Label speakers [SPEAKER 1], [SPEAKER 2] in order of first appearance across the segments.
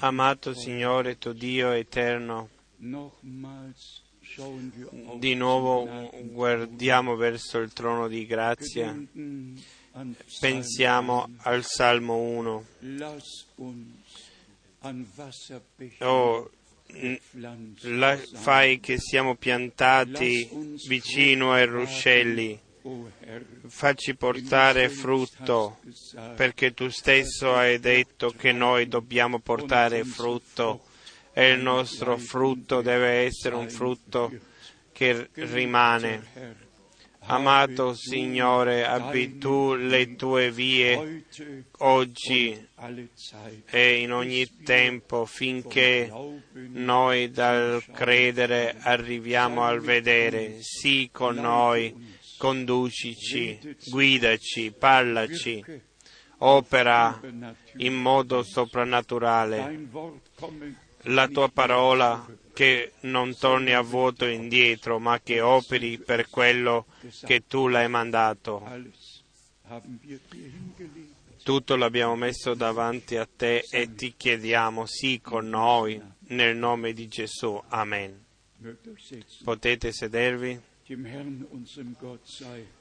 [SPEAKER 1] Amato Signore, tuo Dio eterno, di nuovo guardiamo verso il trono di grazia, pensiamo al Salmo 1. Oh, fai che siamo piantati vicino ai ruscelli, facci portare frutto, perché tu stesso hai detto che noi dobbiamo portare frutto e il nostro frutto deve essere un frutto che rimane. Amato Signore, abbi tu le tue vie oggi e in ogni tempo finché noi dal credere arriviamo al vedere. Sii con noi, conducici, guidaci, parlaci, opera in modo soprannaturale. La tua parola che non torni a vuoto indietro, ma che operi per quello che tu l'hai mandato. Tutto l'abbiamo messo davanti a te e ti chiediamo, sii con noi, nel nome di Gesù. Amen. Potete sedervi?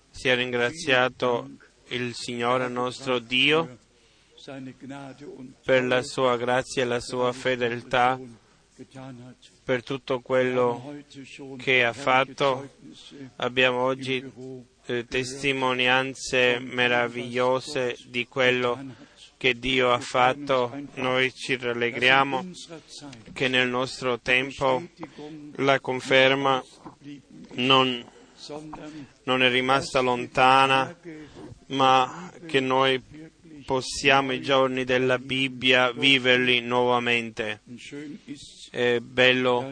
[SPEAKER 1] Sia ringraziato il Signore nostro Dio per la sua grazia e la sua fedeltà per tutto quello che ha fatto. Abbiamo oggi eh, testimonianze meravigliose di quello che Dio ha fatto. Noi ci rallegriamo che nel nostro tempo la conferma non, non è rimasta lontana, ma che noi possiamo i giorni della Bibbia viverli nuovamente. È bello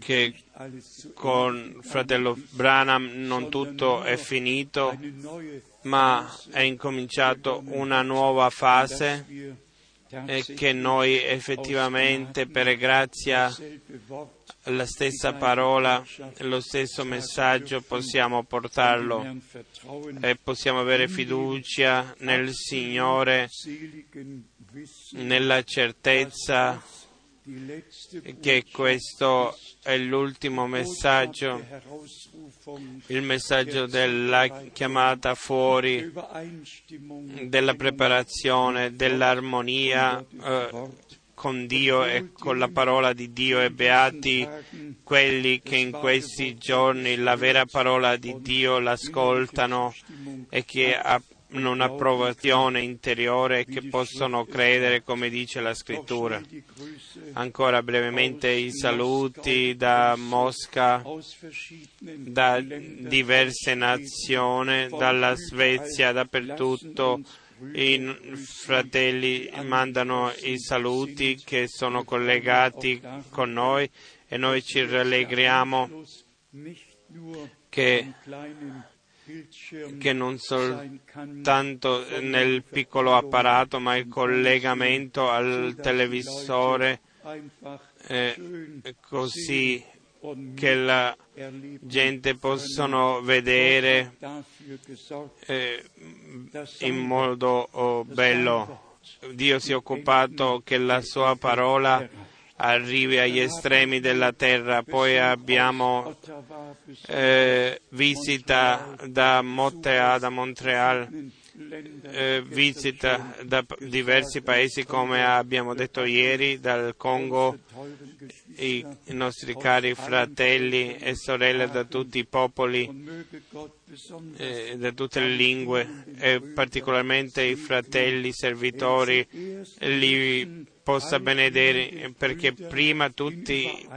[SPEAKER 1] che con fratello Branham non tutto è finito, ma è incominciato una nuova fase e che noi effettivamente per grazia la stessa parola, lo stesso messaggio possiamo portarlo e possiamo avere fiducia nel Signore, nella certezza che questo è l'ultimo messaggio, il messaggio della chiamata fuori, della preparazione, dell'armonia eh, con Dio e con la parola di Dio. E beati quelli che in questi giorni la vera parola di Dio l'ascoltano e che un'approvazione interiore che possono credere come dice la scrittura. Ancora brevemente i saluti da Mosca, da diverse nazioni, dalla Svezia, dappertutto i fratelli mandano i saluti che sono collegati con noi e noi ci rallegriamo che, che non soltanto nel piccolo apparato ma il collegamento al televisore eh, così che la gente possano vedere eh, in modo oh, bello. Dio si è occupato che la sua parola arrivi agli estremi della terra. Poi abbiamo eh, visita da Montreal, da Montreal eh, visita da diversi paesi come abbiamo detto ieri, dal Congo, i, i nostri cari fratelli e sorelle da tutti i popoli, eh, da tutte le lingue e particolarmente i fratelli servitori li possa benedire perché prima tutti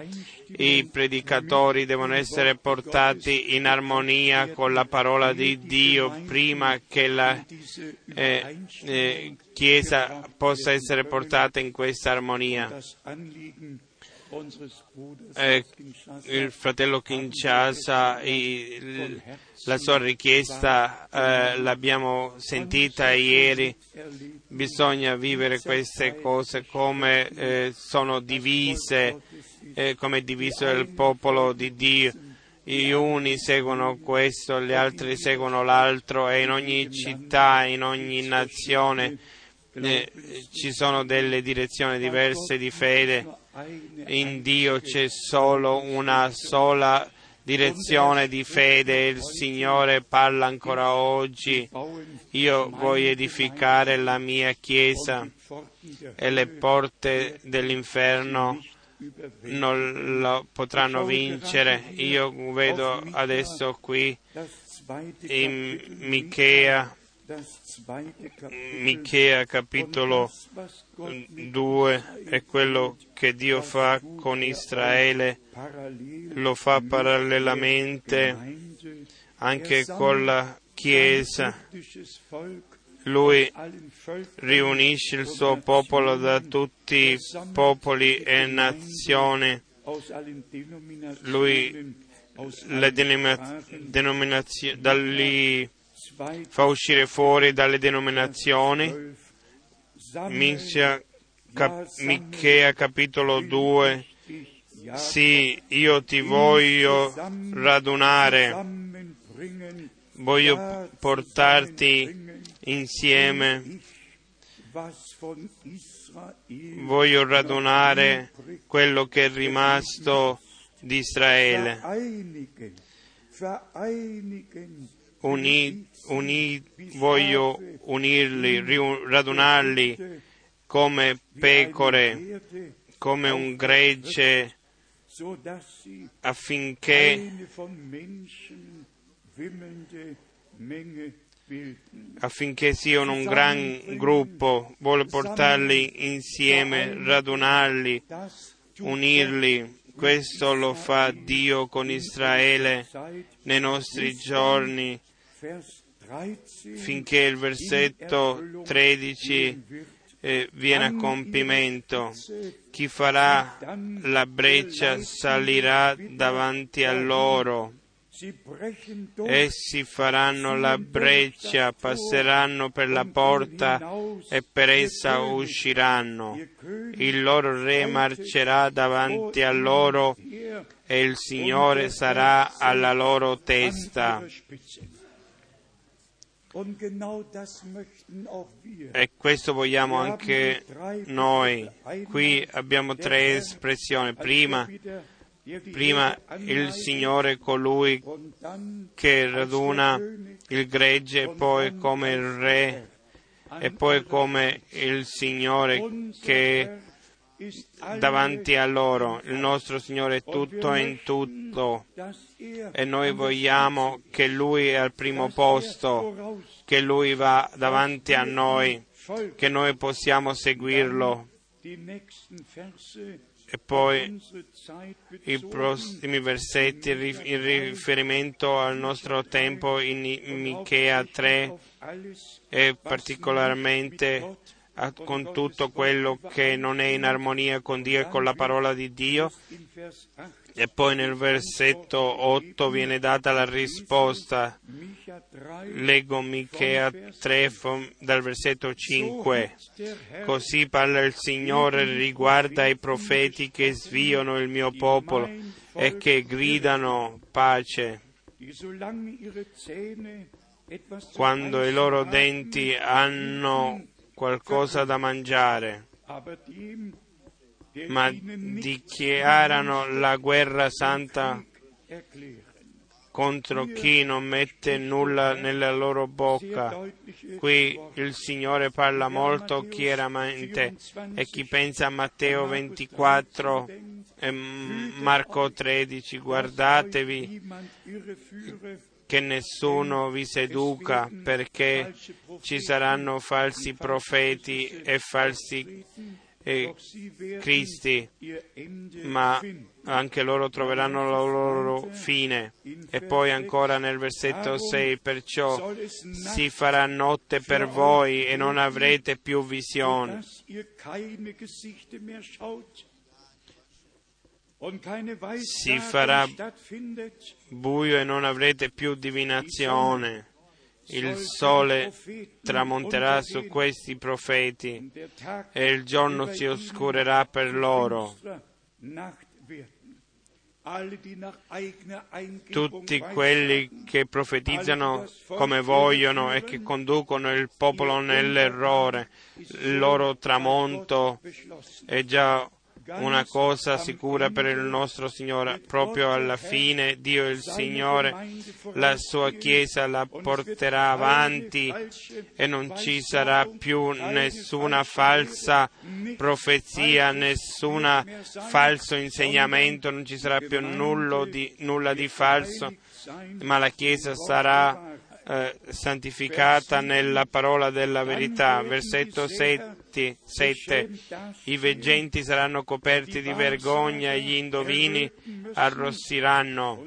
[SPEAKER 1] i predicatori devono essere portati in armonia con la parola di Dio prima che la eh, eh, Chiesa possa essere portata in questa armonia. Eh, il fratello Kinshasa, il, la sua richiesta eh, l'abbiamo sentita ieri, bisogna vivere queste cose come eh, sono divise, eh, come è diviso il popolo di Dio. gli uni seguono questo, gli altri seguono l'altro e in ogni città, in ogni nazione eh, ci sono delle direzioni diverse di fede. In Dio c'è solo una sola direzione di fede. Il Signore parla ancora oggi. Io voglio edificare la mia Chiesa e le porte dell'inferno non lo potranno vincere. Io vedo adesso qui in Michea, Michea capitolo 2 è quello che Dio fa con Israele, lo fa parallelamente anche con la Chiesa lui riunisce il suo popolo da tutti i popoli e nazioni. Lui le denominazioni, fa uscire fuori dalle denominazioni. Michea, cap, Michea capitolo 2. Sì, io ti voglio radunare, voglio portarti insieme. Voglio radunare quello che è rimasto di Israele. Uni, uni, voglio unirli, radunarli come pecore, come un gregge, affinché affinché siano un gran gruppo, vuole portarli insieme, radunarli, unirli. Questo lo fa Dio con Israele nei nostri giorni, finché il versetto 13 eh, viene a compimento. Chi farà la breccia salirà davanti a loro Essi faranno la breccia, passeranno per la porta e per essa usciranno. Il loro re marcerà davanti a loro e il Signore sarà alla loro testa. E questo vogliamo anche noi. Qui abbiamo tre espressioni. Prima, prima il Signore colui che raduna il gregge, poi come il Re e poi come il Signore che davanti a loro. Il nostro Signore è tutto in tutto e noi vogliamo che Lui è al primo posto, che Lui va davanti a noi, che noi possiamo seguirlo e poi i prossimi versetti in riferimento al nostro tempo in Michea 3 e particolarmente con tutto quello che non è in armonia con Dio e con la parola di Dio. E poi nel versetto 8 viene data la risposta. Leggo Michea 3 dal versetto 5. Così parla il Signore riguardo ai profeti che sviano il mio popolo e che gridano pace quando i loro denti hanno qualcosa da mangiare ma dichiarano la guerra santa contro chi non mette nulla nella loro bocca. Qui il Signore parla molto chiaramente e chi pensa a Matteo 24 e Marco 13, guardatevi che nessuno vi seduca perché ci saranno falsi profeti e falsi e Cristi, ma anche loro troveranno la loro fine. E poi ancora nel versetto 6, perciò si farà notte per voi e non avrete più visione. Si farà buio e non avrete più divinazione il sole tramonterà su questi profeti e il giorno si oscurerà per loro. tutti quelli che profetizzano come vogliono e che conducono il popolo nell'errore. Il loro tramonto è già una cosa sicura per il nostro Signore. Proprio alla fine Dio il Signore, la sua Chiesa la porterà avanti e non ci sarà più nessuna falsa profezia, nessun falso insegnamento, non ci sarà più di, nulla di falso, ma la Chiesa sarà eh, santificata nella parola della verità. Versetto 7, 7. I veggenti saranno coperti di vergogna e gli indovini arrossiranno.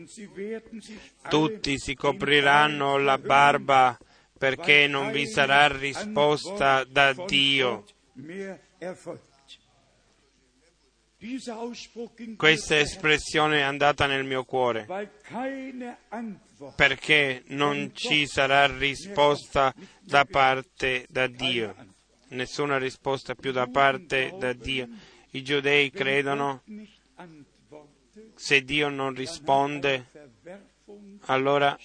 [SPEAKER 1] Tutti si copriranno la barba perché non vi sarà risposta da Dio. Questa espressione è andata nel mio cuore perché non ci sarà risposta da parte da Dio, nessuna risposta più da parte da Dio. I giudei credono se Dio non risponde, allora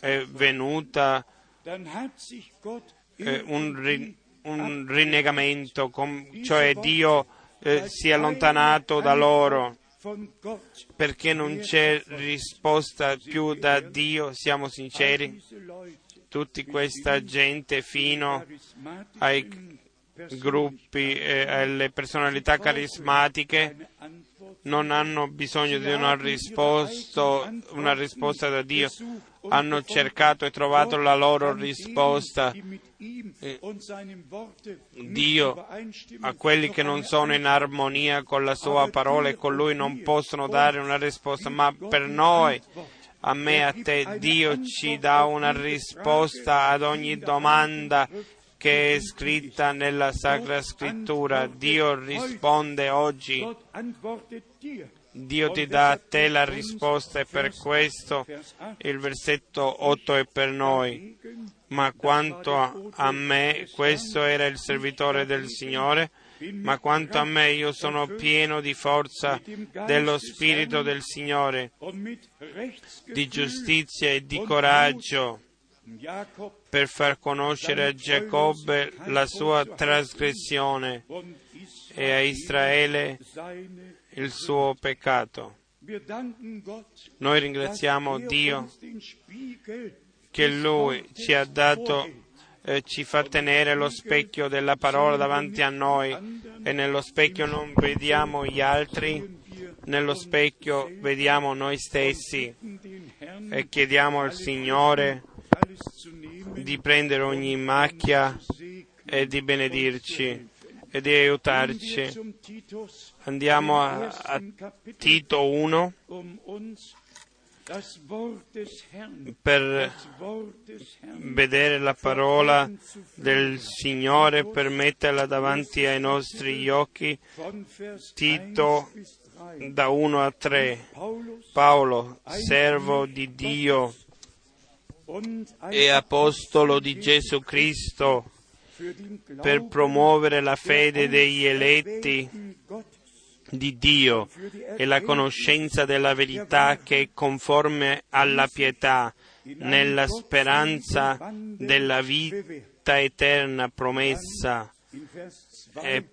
[SPEAKER 1] è venuta eh, un, un rinnegamento, cioè Dio eh, si è allontanato da loro perché non c'è risposta più da Dio, siamo sinceri? Tutta questa gente fino ai gruppi e alle personalità carismatiche non hanno bisogno di una risposta, una risposta da Dio, hanno cercato e trovato la loro risposta. Dio a quelli che non sono in armonia con la sua parola e con lui non possono dare una risposta, ma per noi, a me e a te, Dio ci dà una risposta ad ogni domanda che è scritta nella Sacra Scrittura. Dio risponde oggi. Dio ti dà a te la risposta e per questo il versetto 8 è per noi. Ma quanto a, me, questo era il servitore del Signore, ma quanto a me io sono pieno di forza dello Spirito del Signore, di giustizia e di coraggio per far conoscere a Giacobbe la sua trasgressione e a Israele il suo peccato. Noi ringraziamo Dio che Lui ci ha dato, eh, ci fa tenere lo specchio della parola davanti a noi e nello specchio non vediamo gli altri, nello specchio vediamo noi stessi e chiediamo al Signore di prendere ogni macchia e di benedirci e di aiutarci. Andiamo a, a Tito 1 per vedere la parola del Signore, per metterla davanti ai nostri occhi. Tito da 1 a 3. Paolo, servo di Dio e apostolo di Gesù Cristo per promuovere la fede degli eletti di Dio e la conoscenza della verità che è conforme alla pietà, nella speranza della vita eterna promessa. E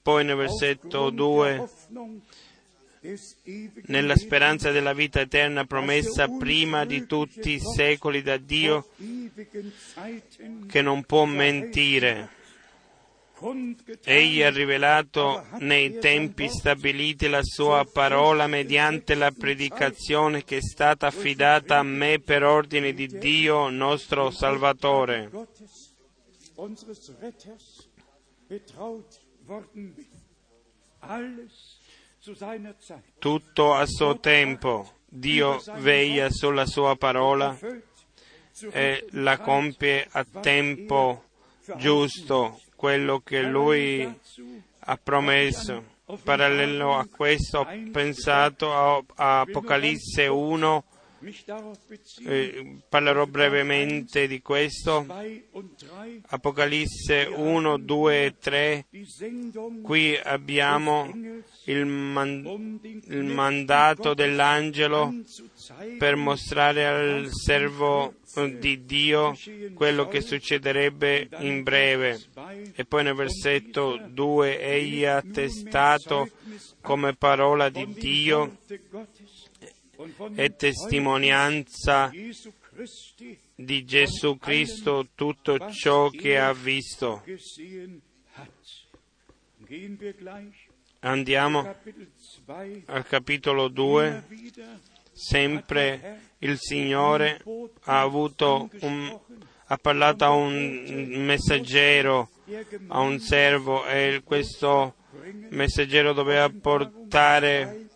[SPEAKER 1] poi nel versetto 2 nella speranza della vita eterna promessa prima di tutti i secoli da Dio che non può mentire. Egli ha rivelato nei tempi stabiliti la sua parola mediante la predicazione che è stata affidata a me per ordine di Dio nostro Salvatore. Tutto a suo tempo. Dio veglia sulla sua parola e la compie a tempo giusto, quello che lui ha promesso. Parallelo a questo ho pensato a Apocalisse 1 Eh, parlerò brevemente di questo. Apocalisse 1, 2 e 3. Qui abbiamo il, man- il mandato dell'angelo per mostrare al servo di Dio quello che succederebbe in breve. E poi nel versetto 2 egli ha attestato come parola di Dio e testimonianza di Gesù Cristo tutto ciò che ha visto. Andiamo al capitolo 2. Sempre il Signore ha, un, ha parlato a un messaggero, a un servo e questo messaggero doveva portare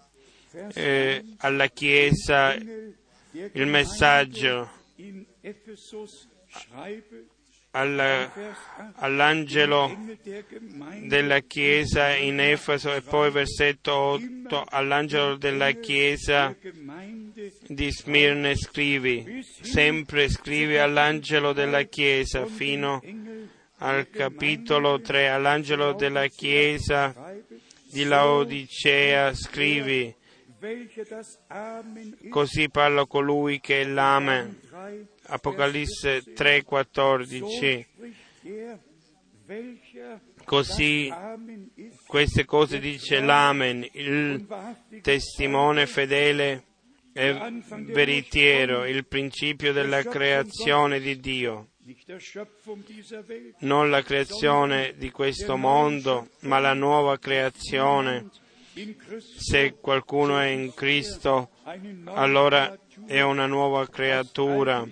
[SPEAKER 1] eh, alla Chiesa il messaggio alla, all'angelo della Chiesa in Efeso e poi versetto 8 all'angelo della Chiesa di Smirne scrivi, sempre scrivi all'angelo della Chiesa fino al capitolo 3 all'angelo della Chiesa di Laodicea scrivi Così parla colui che è l'Amen. Apocalisse 3:14. Così queste cose dice l'Amen, il testimone fedele e veritiero, il principio della creazione di Dio. Non la creazione di questo mondo, ma la nuova creazione se qualcuno è in Cristo, allora è una nuova creatura.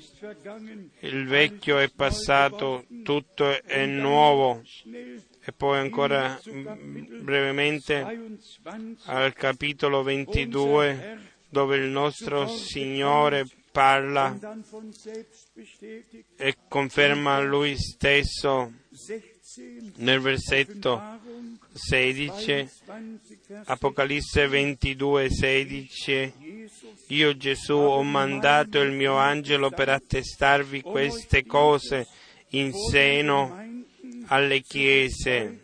[SPEAKER 1] Il vecchio è passato, tutto è nuovo. E poi ancora brevemente al capitolo 22 dove il nostro Signore parla e conferma lui stesso nel versetto 16, Apocalisse 22, 16, io Gesù ho mandato il mio angelo per attestarvi queste cose in seno alle chiese.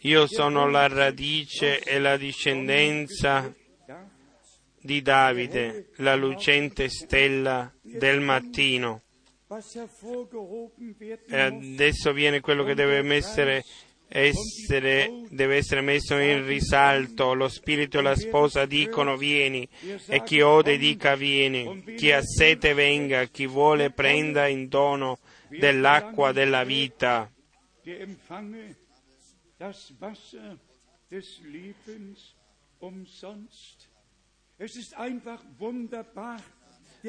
[SPEAKER 1] Io sono la radice e la discendenza di Davide, la lucente stella del mattino. E adesso viene quello che deve essere, essere, deve essere messo in risalto. Lo spirito e la sposa dicono vieni e chi ode dica vieni. Chi ha sete venga, chi vuole prenda in dono dell'acqua della vita.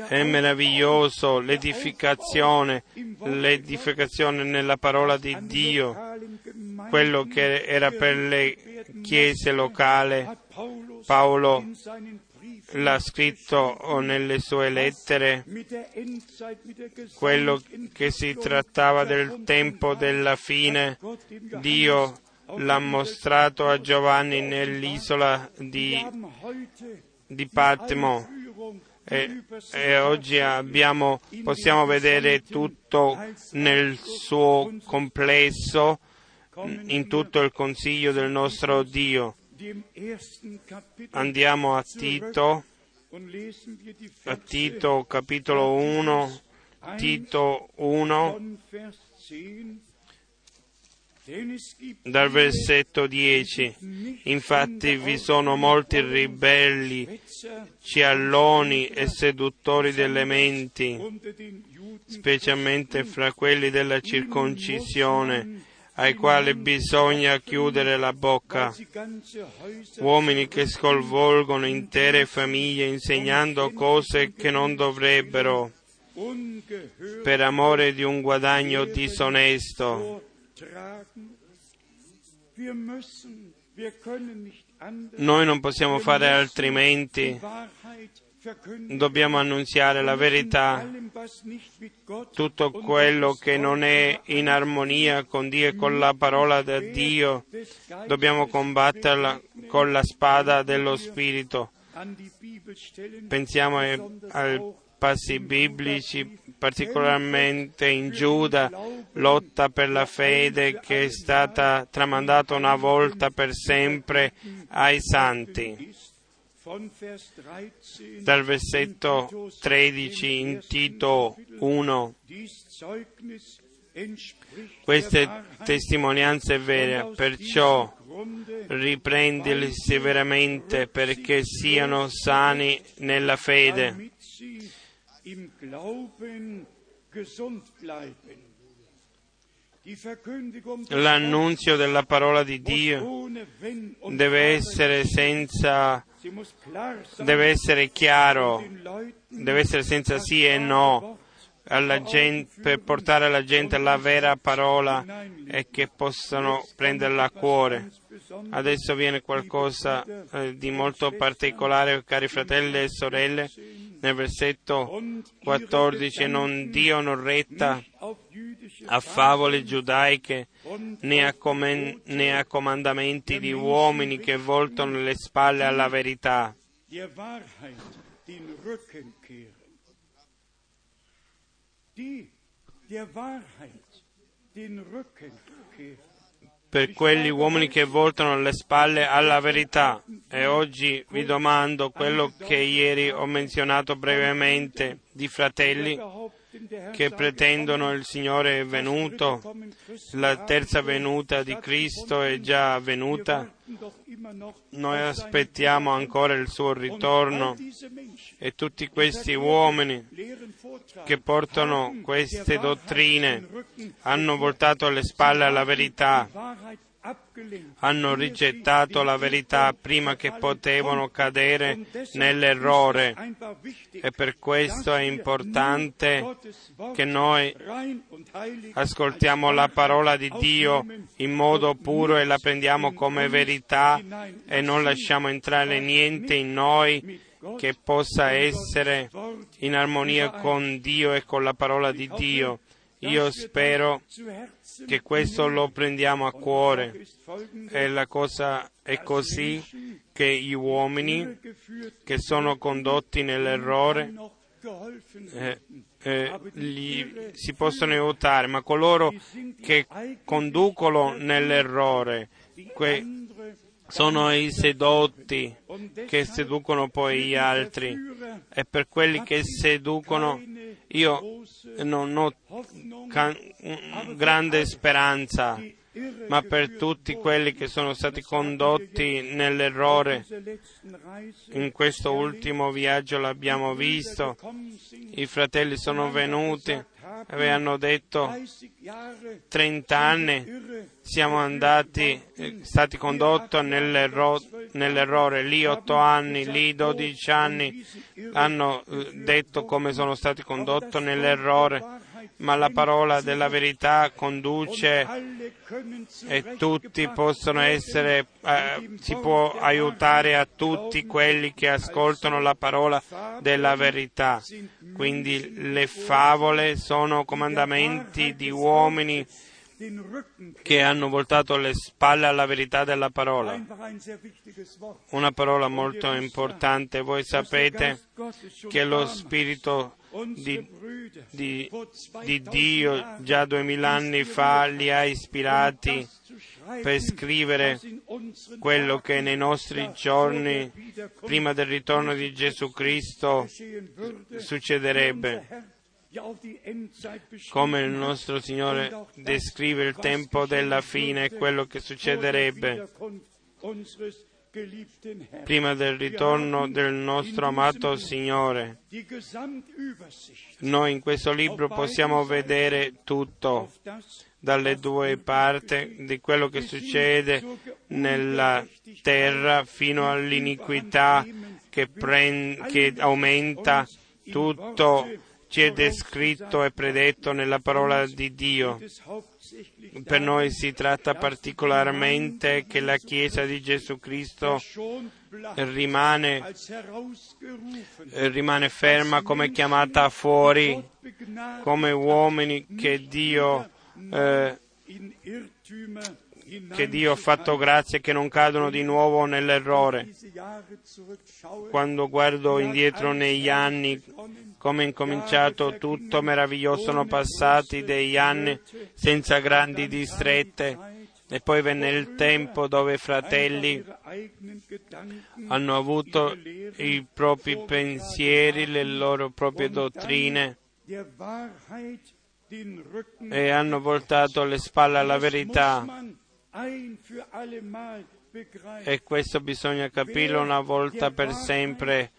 [SPEAKER 1] È meraviglioso l'edificazione, l'edificazione nella parola di Dio, quello che era per le chiese locali. Paolo l'ha scritto nelle sue lettere, quello che si trattava del tempo della fine, Dio l'ha mostrato a Giovanni nell'isola di, di Patmo e, e oggi abbiamo, possiamo vedere tutto nel suo complesso in tutto il consiglio del nostro Dio. Andiamo a Tito, a Tito capitolo 1, Tito 1, dal versetto 10. Infatti vi sono molti ribelli, cialloni e seduttori delle menti, specialmente fra quelli della circoncisione, ai quali bisogna chiudere la bocca, uomini che sconvolgono intere famiglie insegnando cose che non dovrebbero, per amore di un guadagno disonesto noi non possiamo fare altrimenti. Dobbiamo annunziare la verità, tutto quello che non è in armonia con Dio e con la parola di Dio, dobbiamo combatterla con la spada dello Spirito. Pensiamo ai, passi biblici, particolarmente in Giuda, lotta per la fede che è stata tramandata una volta per sempre ai santi. Dal versetto 13 in Tito 1 questa testimonianza è vera, perciò riprendili severamente perché siano sani nella fede. L'annunzio della parola di Dio deve essere senza, deve essere chiaro, deve essere senza sì e no, gente, per portare alla gente la vera parola e che possano prenderla a cuore. Adesso viene qualcosa eh, di molto particolare, cari fratelli e sorelle, nel versetto 14, non diano retta a favole giudaiche né a, com- né a comandamenti di uomini che voltano le spalle alla verità per quegli uomini che voltano le spalle alla verità. E oggi vi domando quello che ieri ho menzionato brevemente di fratelli che pretendono il Signore è venuto, la terza venuta di Cristo è già avvenuta, noi aspettiamo ancora il suo ritorno e tutti questi uomini che portano queste dottrine hanno voltato le spalle alla verità hanno rigettato la verità prima che potevano cadere nell'errore e per questo è importante che noi ascoltiamo la parola di Dio in modo puro e la prendiamo come verità e non lasciamo entrare niente in noi che possa essere in armonia con Dio e con la parola di Dio. Io spero che questo lo prendiamo a cuore. La cosa è così che gli uomini che sono condotti nell'errore eh, eh, si possono aiutare, ma coloro che conducono nell'errore, que, sono i sedotti che seducono poi gli altri. E per quelli che seducono io non ho can- grande speranza, ma per tutti quelli che sono stati condotti nell'errore. In questo ultimo viaggio l'abbiamo visto, i fratelli sono venuti avevano detto 30 anni siamo andati, eh, stati condotti nell'erro, nell'errore, lì 8 anni, lì 12 anni hanno eh, detto come sono stati condotti nell'errore ma la parola della verità conduce e tutti possono essere, eh, si può aiutare a tutti quelli che ascoltano la parola della verità. Quindi le favole sono comandamenti di uomini che hanno voltato le spalle alla verità della parola. Una parola molto importante. Voi sapete che lo Spirito di, di, di Dio già duemila anni fa li ha ispirati per scrivere quello che nei nostri giorni, prima del ritorno di Gesù Cristo, succederebbe. Come il nostro Signore descrive il tempo della fine e quello che succederebbe. Prima del ritorno del nostro amato Signore. Noi in questo libro possiamo vedere tutto dalle due parti di quello che succede nella terra fino all'iniquità che, prend- che aumenta tutto ci è descritto e predetto nella parola di Dio. Per noi si tratta particolarmente che la Chiesa di Gesù Cristo rimane, rimane ferma come chiamata fuori, come uomini che Dio eh, che Dio ha fatto grazia e che non cadono di nuovo nell'errore. Quando guardo indietro negli anni, come è incominciato tutto meraviglioso, sono passati degli anni senza grandi distrette e poi venne il tempo dove i fratelli hanno avuto i propri pensieri, le loro proprie dottrine e hanno voltato le spalle alla verità. E questo bisogna capirlo una volta per sempre.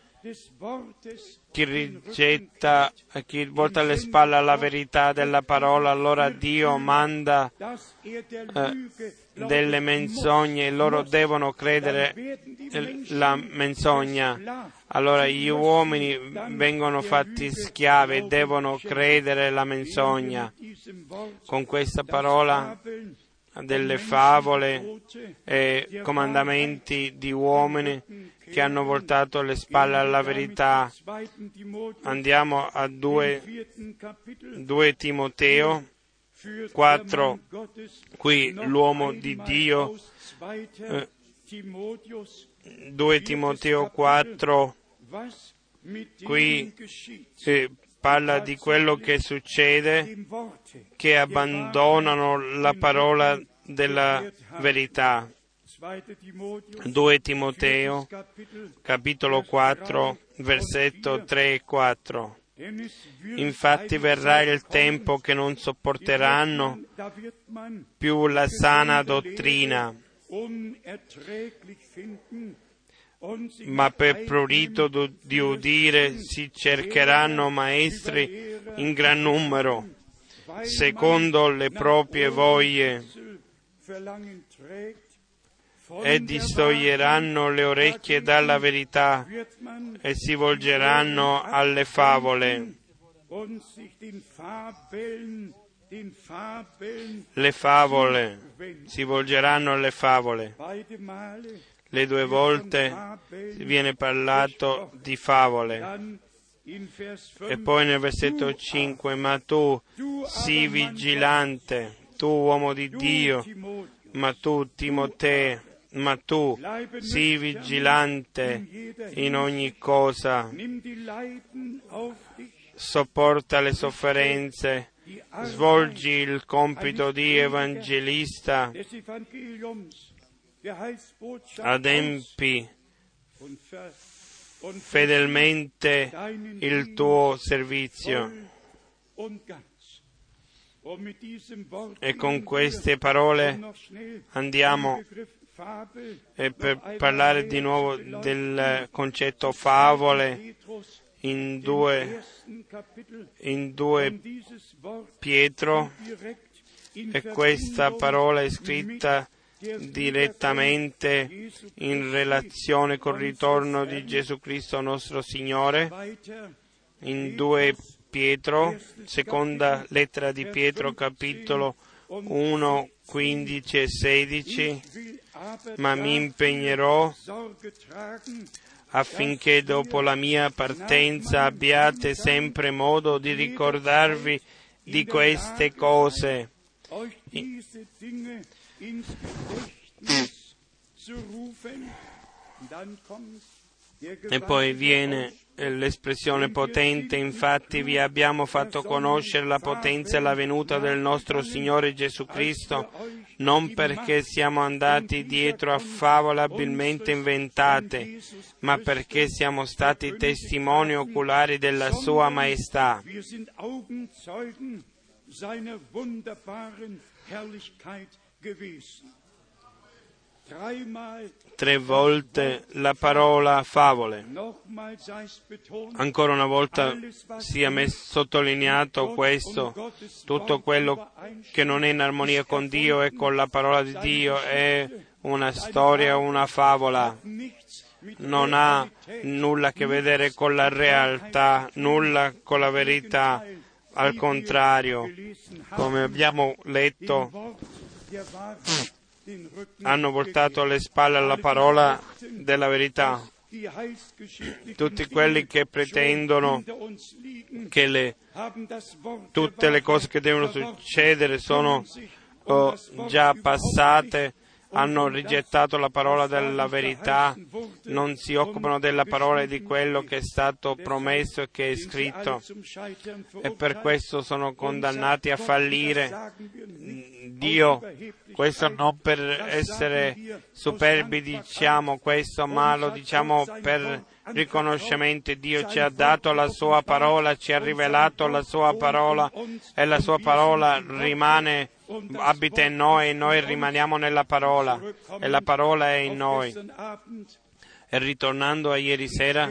[SPEAKER 1] Chi rigetta, chi volta le spalle alla verità della parola, allora Dio manda eh, delle menzogne e loro devono credere la menzogna. Allora gli uomini vengono fatti schiavi e devono credere la menzogna. Con questa parola delle favole e comandamenti di uomini che hanno voltato le spalle alla verità. Andiamo a 2, 2 Timoteo 4, qui l'uomo di Dio, eh, 2 Timoteo 4, qui eh, parla di quello che succede, che abbandonano la parola della verità. 2 Timoteo, capitolo 4, versetto 3 e 4. Infatti verrà il tempo che non sopporteranno più la sana dottrina, ma per prurito di udire si cercheranno maestri in gran numero, secondo le proprie voglie, e distoglieranno le orecchie dalla verità e si volgeranno alle favole. Le favole, si volgeranno alle favole. Le due volte viene parlato di favole. E poi nel versetto 5, ma tu sii vigilante, tu uomo di Dio, ma tu Timoteo, ma tu sii vigilante in ogni cosa, sopporta le sofferenze, svolgi il compito di evangelista, adempi fedelmente il tuo servizio. E con queste parole andiamo per parlare di nuovo del concetto favole in due, in due Pietro e questa parola è scritta direttamente in relazione col ritorno di Gesù Cristo nostro Signore in 2 Pietro, seconda lettera di Pietro, capitolo 1, 15 e 16, ma mi impegnerò affinché dopo la mia partenza abbiate sempre modo di ricordarvi di queste cose e poi viene l'espressione potente, infatti vi abbiamo fatto conoscere la potenza e la venuta del nostro Signore Gesù Cristo, non perché siamo andati dietro a favole abilmente inventate, ma perché siamo stati testimoni oculari della Sua Maestà. Tre volte la parola favole. Ancora una volta sia sottolineato questo, tutto quello che non è in armonia con Dio e con la parola di Dio è una storia, una favola. Non ha nulla a che vedere con la realtà, nulla con la verità. Al contrario, come abbiamo letto, hanno voltato le spalle alla parola della verità. Tutti quelli che pretendono che le, tutte le cose che devono succedere sono o già passate hanno rigettato la parola della verità, non si occupano della parola e di quello che è stato promesso e che è scritto e per questo sono condannati a fallire. Dio, questo non per essere superbi diciamo questo, ma lo diciamo per riconoscimento. Dio ci ha dato la sua parola, ci ha rivelato la sua parola e la sua parola rimane abita in noi e noi rimaniamo nella parola e la parola è in noi. E ritornando a ieri sera,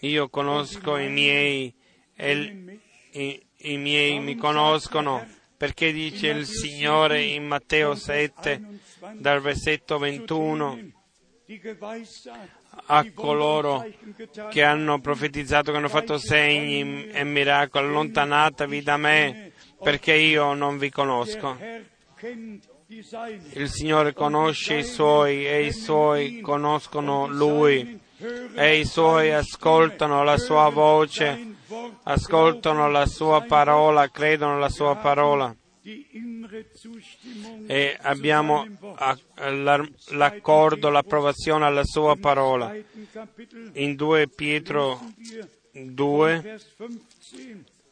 [SPEAKER 1] io conosco i miei e i, i miei mi conoscono perché dice il Signore in Matteo 7 dal versetto 21 a coloro che hanno profetizzato, che hanno fatto segni e miracoli, allontanatevi da me perché io non vi conosco. Il Signore conosce i suoi e i suoi conoscono Lui e i suoi ascoltano la sua voce, ascoltano la sua parola, credono la sua parola. E abbiamo l'accordo, l'approvazione alla sua parola. In 2 Pietro 2,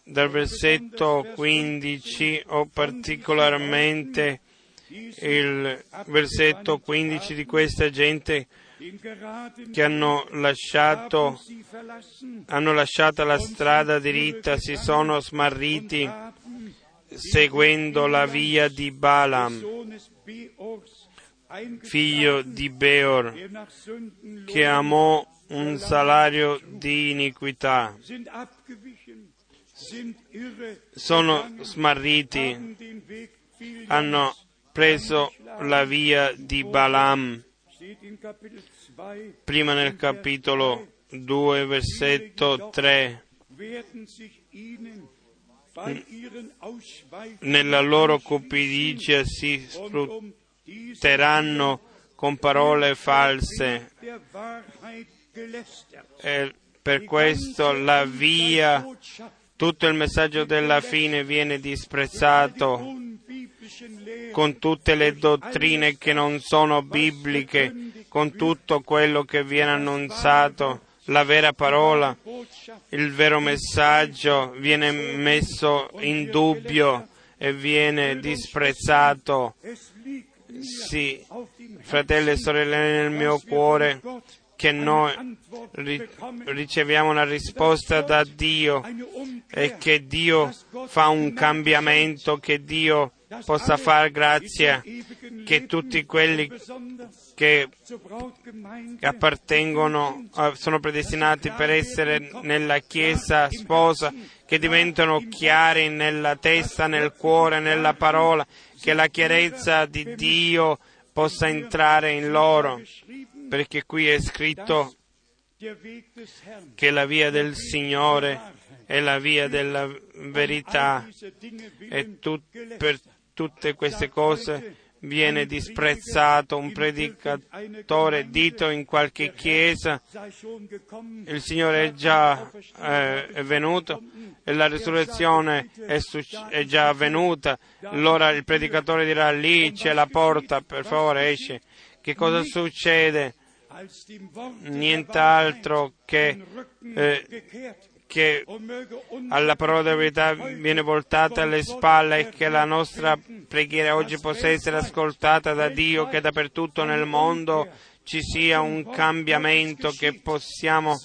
[SPEAKER 1] dal versetto 15 o particolarmente il versetto 15 di questa gente che hanno lasciato, hanno lasciato la strada diritta, si sono smarriti seguendo la via di Balaam, figlio di Beor, che amò un salario di iniquità sono smarriti, hanno preso la via di Balaam. Prima nel capitolo 2, versetto 3. Nella loro cupidigia si sfrutteranno con parole false. E per questo la via tutto il messaggio della fine viene disprezzato con tutte le dottrine che non sono bibliche, con tutto quello che viene annunziato, la vera parola, il vero messaggio viene messo in dubbio e viene disprezzato. Sì, fratelli e sorelle, nel mio cuore che noi riceviamo una risposta da Dio e che Dio fa un cambiamento, che Dio possa far grazia, che tutti quelli che appartengono, eh, sono predestinati per essere nella Chiesa sposa, che diventano chiari nella testa, nel cuore, nella parola, che la chiarezza di Dio possa entrare in loro. Perché qui è scritto che la via del Signore è la via della verità. E tut, per tutte queste cose viene disprezzato un predicatore dito in qualche chiesa, il Signore è già eh, è venuto la risurrezione è, è già avvenuta, allora il predicatore dirà lì c'è la porta, per favore esce. Che cosa succede? nient'altro che, eh, che alla parola della verità viene voltata alle spalle e che la nostra preghiera oggi possa essere ascoltata da Dio, che dappertutto nel mondo ci sia un cambiamento, che possiamo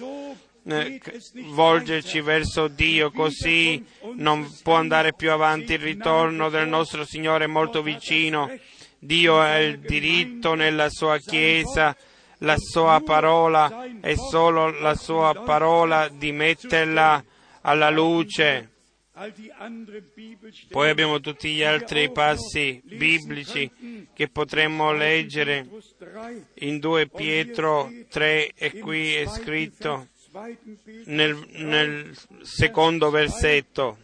[SPEAKER 1] eh, volgerci verso Dio, così non può andare più avanti il ritorno del nostro Signore molto vicino. Dio ha il diritto nella sua Chiesa la sua parola è solo la sua parola di metterla alla luce. Poi abbiamo tutti gli altri passi biblici che potremmo leggere in 2 Pietro 3 e qui è scritto nel, nel secondo versetto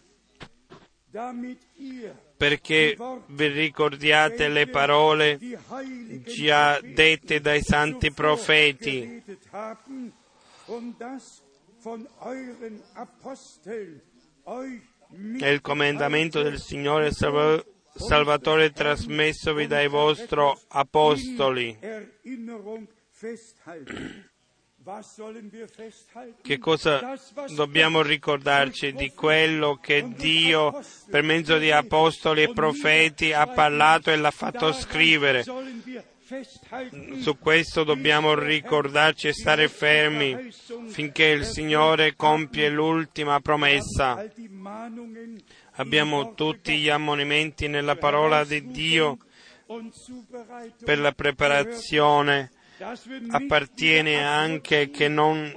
[SPEAKER 1] perché vi ricordiate le parole già dette dai santi profeti e il comandamento del Signore Salvatore trasmessovi dai vostri apostoli. Che cosa dobbiamo ricordarci di quello che Dio per mezzo di apostoli e profeti ha parlato e l'ha fatto scrivere? Su questo dobbiamo ricordarci e stare fermi finché il Signore compie l'ultima promessa. Abbiamo tutti gli ammonimenti nella parola di Dio per la preparazione appartiene anche che non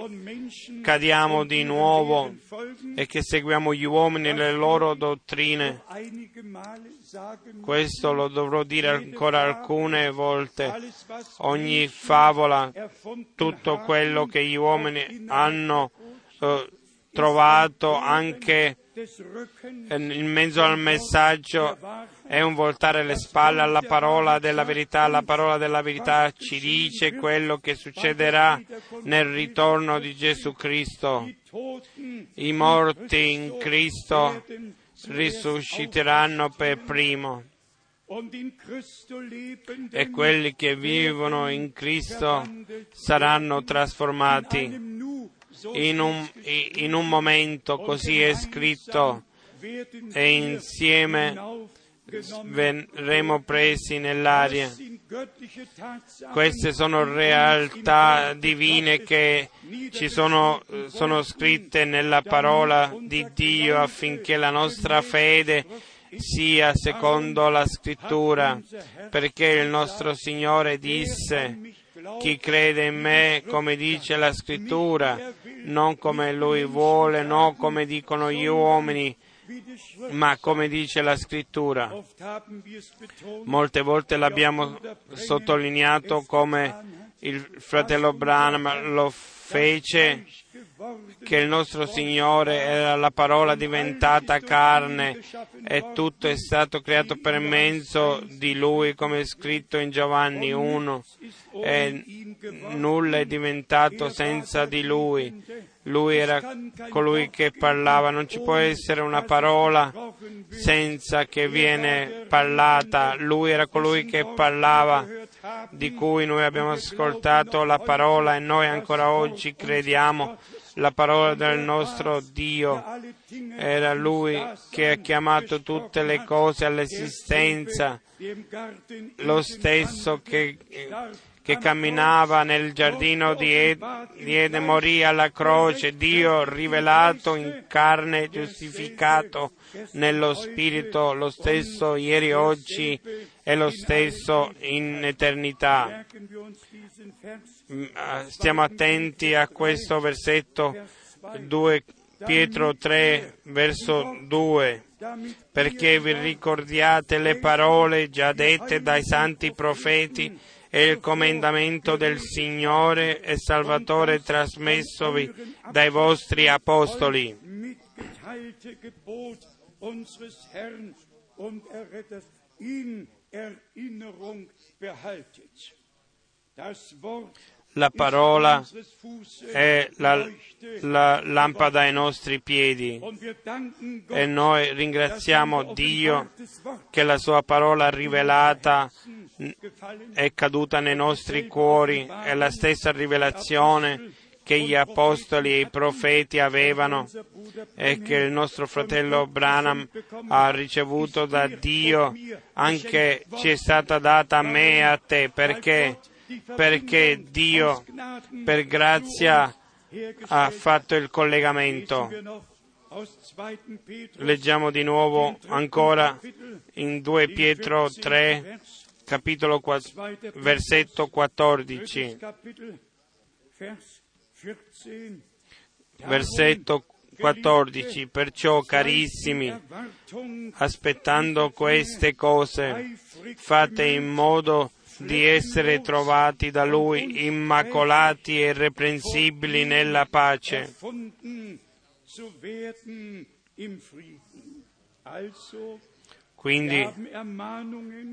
[SPEAKER 1] cadiamo di nuovo e che seguiamo gli uomini e le loro dottrine. Questo lo dovrò dire ancora alcune volte. Ogni favola, tutto quello che gli uomini hanno eh, trovato anche in mezzo al messaggio è un voltare le spalle alla parola della verità. La parola della verità ci dice quello che succederà nel ritorno di Gesù Cristo. I morti in Cristo risusciteranno per primo e quelli che vivono in Cristo saranno trasformati in un, in un momento, così è scritto, e insieme verremo presi nell'aria. Queste sono realtà divine che ci sono, sono scritte nella parola di Dio affinché la nostra fede sia secondo la scrittura, perché il nostro Signore disse, chi crede in me, come dice la scrittura, non come lui vuole, non come dicono gli uomini, ma come dice la scrittura. Molte volte l'abbiamo sottolineato come il fratello Branham lo fece che il nostro Signore era la parola diventata carne e tutto è stato creato per mezzo di Lui, come è scritto in Giovanni 1, e nulla è diventato senza di Lui. Lui era colui che parlava, non ci può essere una parola senza che viene parlata. Lui era colui che parlava, di cui noi abbiamo ascoltato la parola e noi ancora oggi crediamo la parola del nostro Dio. Era Lui che ha chiamato tutte le cose all'esistenza, lo stesso che, che camminava nel giardino di Ede morì alla croce, Dio rivelato in carne, giustificato nello Spirito, lo stesso ieri, oggi e lo stesso in eternità. Mm, ah, stiamo attenti a questo versetto 2 Pietro 3 verso 2 perché vi ricordiate le parole già dette dai santi profeti e il comandamento del Signore e Salvatore trasmessovi dai vostri apostoli. La parola è la, la, lampada ai nostri piedi. E noi ringraziamo Dio che la sua parola rivelata è caduta nei nostri cuori, è la stessa rivelazione che gli apostoli e i profeti avevano e che il nostro fratello Branham ha ricevuto da Dio, anche ci è stata data a me e a te, perché perché Dio per grazia ha fatto il collegamento. Leggiamo di nuovo ancora in 2 Pietro 3, capitolo 4, versetto 14. Versetto 14. Perciò, carissimi, aspettando queste cose, fate in modo di essere trovati da Lui immacolati e irreprensibili nella pace. Quindi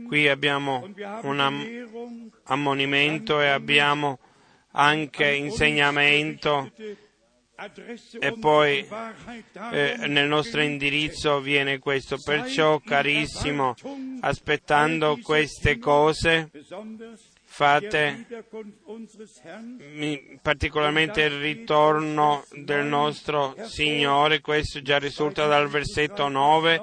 [SPEAKER 1] qui abbiamo un ammonimento e abbiamo anche insegnamento E poi eh, nel nostro indirizzo viene questo. Perciò, carissimo, aspettando queste cose, fate particolarmente il ritorno del nostro Signore, questo già risulta dal versetto 9,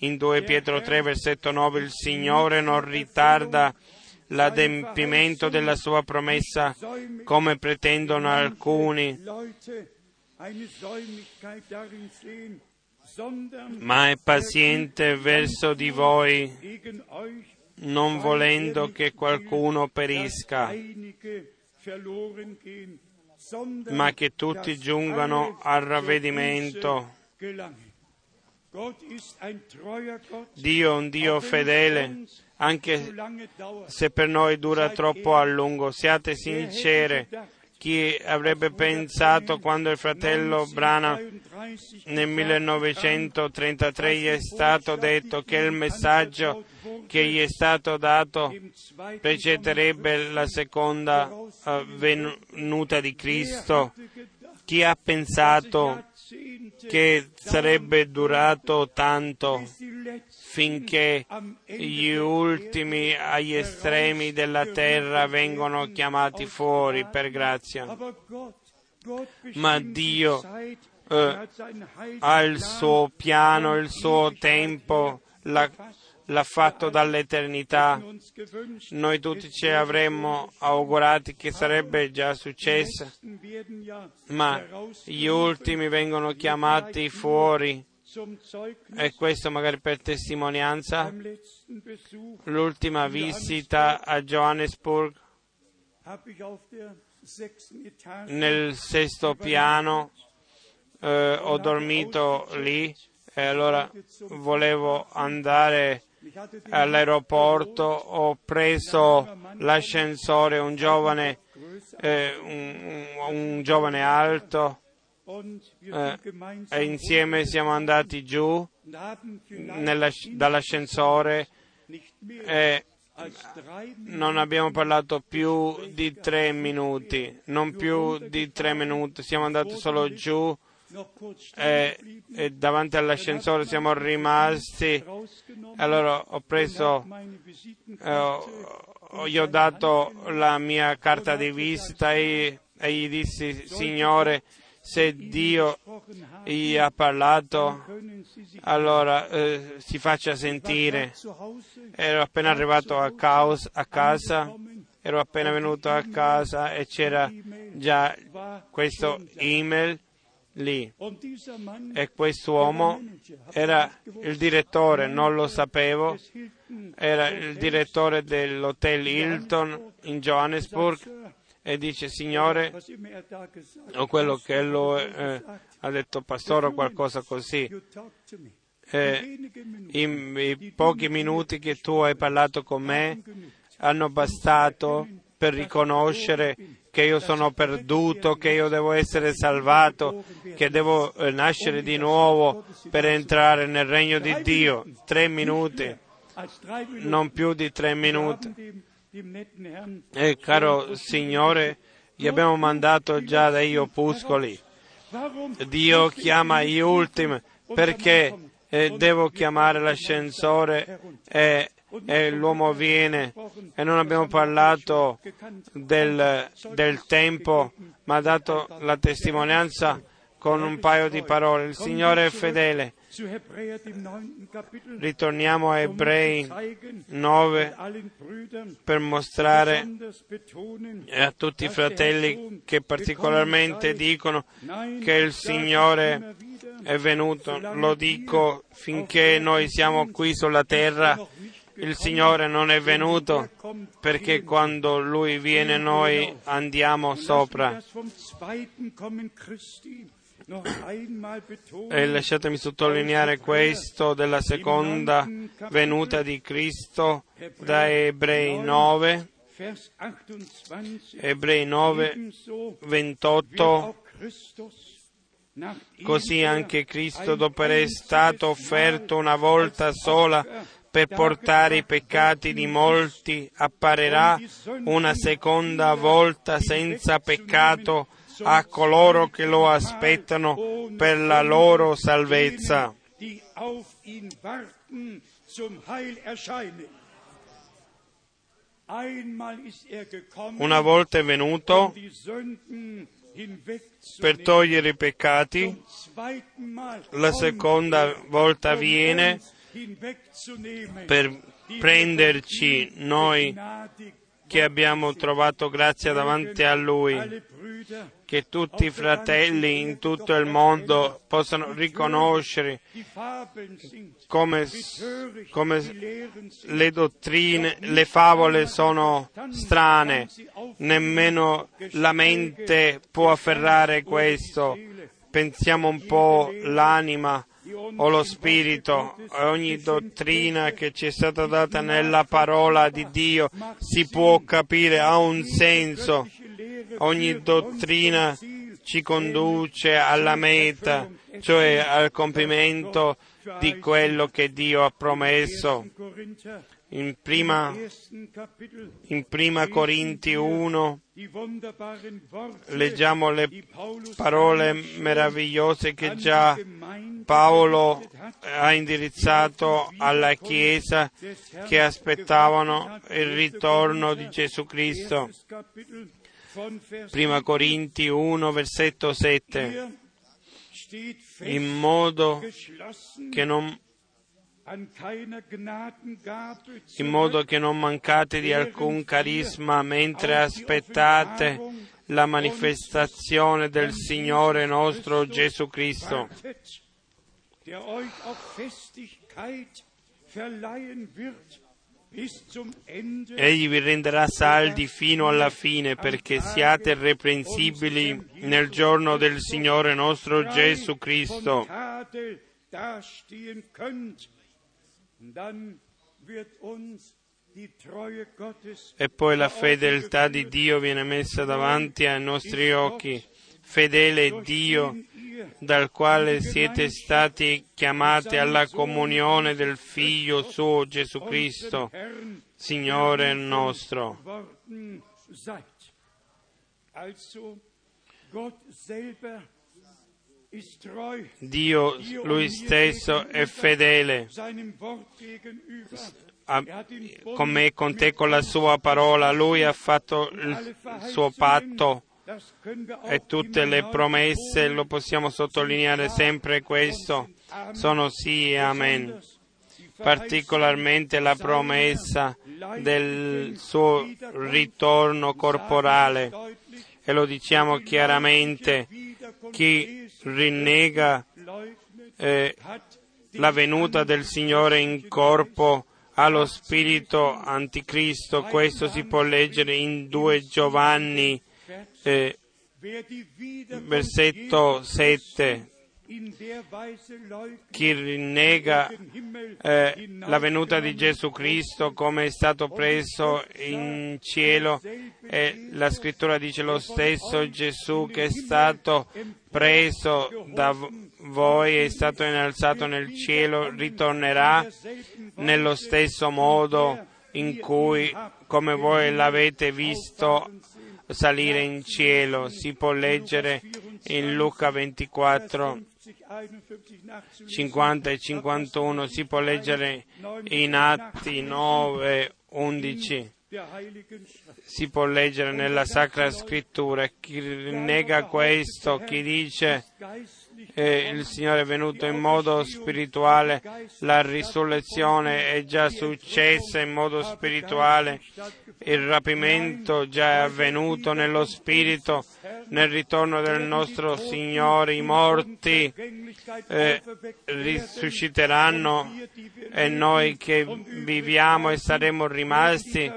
[SPEAKER 1] in 2 Pietro 3, versetto 9, il Signore non ritarda l'adempimento della sua promessa come pretendono alcuni, ma è paziente verso di voi, non volendo che qualcuno perisca, ma che tutti giungano al ravvedimento. Dio è un Dio fedele, anche se per noi dura troppo a lungo. Siate sincere. Chi avrebbe pensato quando il fratello Brana nel 1933 gli è stato detto che il messaggio che gli è stato dato precederebbe la seconda uh, venuta di Cristo? Chi ha pensato che sarebbe durato tanto finché gli ultimi agli estremi della terra vengono chiamati fuori per grazia. Ma Dio eh, ha il suo piano, il suo tempo, l'ha, l'ha fatto dall'eternità. Noi tutti ci avremmo augurati che sarebbe già successo, ma gli ultimi vengono chiamati fuori e questo magari per testimonianza. L'ultima visita a Johannesburg nel sesto piano eh, ho dormito lì e allora volevo andare all'aeroporto, ho preso l'ascensore, un giovane, eh, un, un giovane alto eh, e insieme siamo andati giù nella, dall'ascensore e non abbiamo parlato più di tre minuti, non più di tre minuti, siamo andati solo giù e, e davanti all'ascensore siamo rimasti. Allora ho preso, eh, gli ho dato la mia carta di visita e, e gli dissi, Signore, se Dio gli ha parlato, allora eh, si faccia sentire. Ero appena arrivato a, caos, a, casa, ero appena venuto a casa e c'era già questo email lì. E quest'uomo era il direttore, non lo sapevo, era il direttore dell'hotel Hilton in Johannesburg e dice Signore, o quello che lui eh, ha detto pastore o qualcosa così. Eh, in, I pochi minuti che tu hai parlato con me hanno bastato per riconoscere che io sono perduto, che io devo essere salvato, che devo eh, nascere di nuovo per entrare nel regno di Dio. Tre minuti, non più di tre minuti. E caro Signore, gli abbiamo mandato già degli opuscoli. Dio chiama gli ultimi perché eh, devo chiamare l'ascensore e, e, l'uomo viene e non abbiamo parlato del, del tempo, ma ha dato la testimonianza con un paio di parole. Il Signore è fedele Ritorniamo a Ebrei 9 per mostrare a tutti i fratelli che particolarmente dicono che il Signore è venuto. Lo dico finché noi siamo qui sulla terra. Il Signore non è venuto perché quando Lui viene noi andiamo sopra. E lasciatemi sottolineare questo della seconda venuta di Cristo da Ebrei 9, Ebrei 9, 28. Così anche Cristo, dopo essere stato offerto una volta sola per portare i peccati di molti, apparirà una seconda volta senza peccato a coloro che lo aspettano per la loro salvezza. Una volta è venuto per togliere i peccati, la seconda volta viene per prenderci noi che abbiamo trovato grazia davanti a Lui, che tutti i fratelli in tutto il mondo possano riconoscere come, come le dottrine, le favole sono strane, nemmeno la mente può afferrare questo. Pensiamo un po' l'anima o lo spirito, ogni dottrina che ci è stata data nella parola di Dio si può capire, ha un senso. Ogni dottrina ci conduce alla meta, cioè al compimento di quello che Dio ha promesso. In prima, in prima Corinti 1 leggiamo le parole meravigliose che già Paolo ha indirizzato alla Chiesa che aspettavano il ritorno di Gesù Cristo. Prima Corinti 1, versetto 7. In modo che non in modo che non mancate di alcun carisma mentre aspettate la manifestazione del Signore nostro Gesù Cristo. Egli vi renderà saldi fino alla fine perché siate irreprensibili nel giorno del Signore nostro Gesù Cristo. E poi la fedeltà di Dio viene messa davanti ai nostri occhi. Fedele Dio dal quale siete stati chiamati alla comunione del Figlio suo Gesù Cristo, Signore nostro. Dio lui stesso è fedele. con me con te, con la sua parola. Lui ha fatto il suo patto e tutte le promesse, lo possiamo sottolineare sempre questo, sono sì e amen. Particolarmente la promessa del suo ritorno corporale. e lo diciamo chiaramente, chi rinnega eh, la venuta del Signore in corpo ha lo spirito anticristo, questo si può leggere in 2 Giovanni eh, versetto 7. Chi rinnega eh, la venuta di Gesù Cristo come è stato preso in cielo, e la scrittura dice lo stesso Gesù che è stato preso da voi, è stato innalzato nel cielo, ritornerà nello stesso modo in cui, come voi l'avete visto, salire in cielo. Si può leggere in Luca 24, 50 e 51, si può leggere in Atti 9, 11 si può leggere nella Sacra Scrittura. Chi nega questo, chi dice eh, il Signore è venuto in modo spirituale, la risurrezione è già successa in modo spirituale, il rapimento già è avvenuto nello spirito, nel ritorno del nostro Signore, i morti eh, risusciteranno e noi che viviamo e saremo rimasti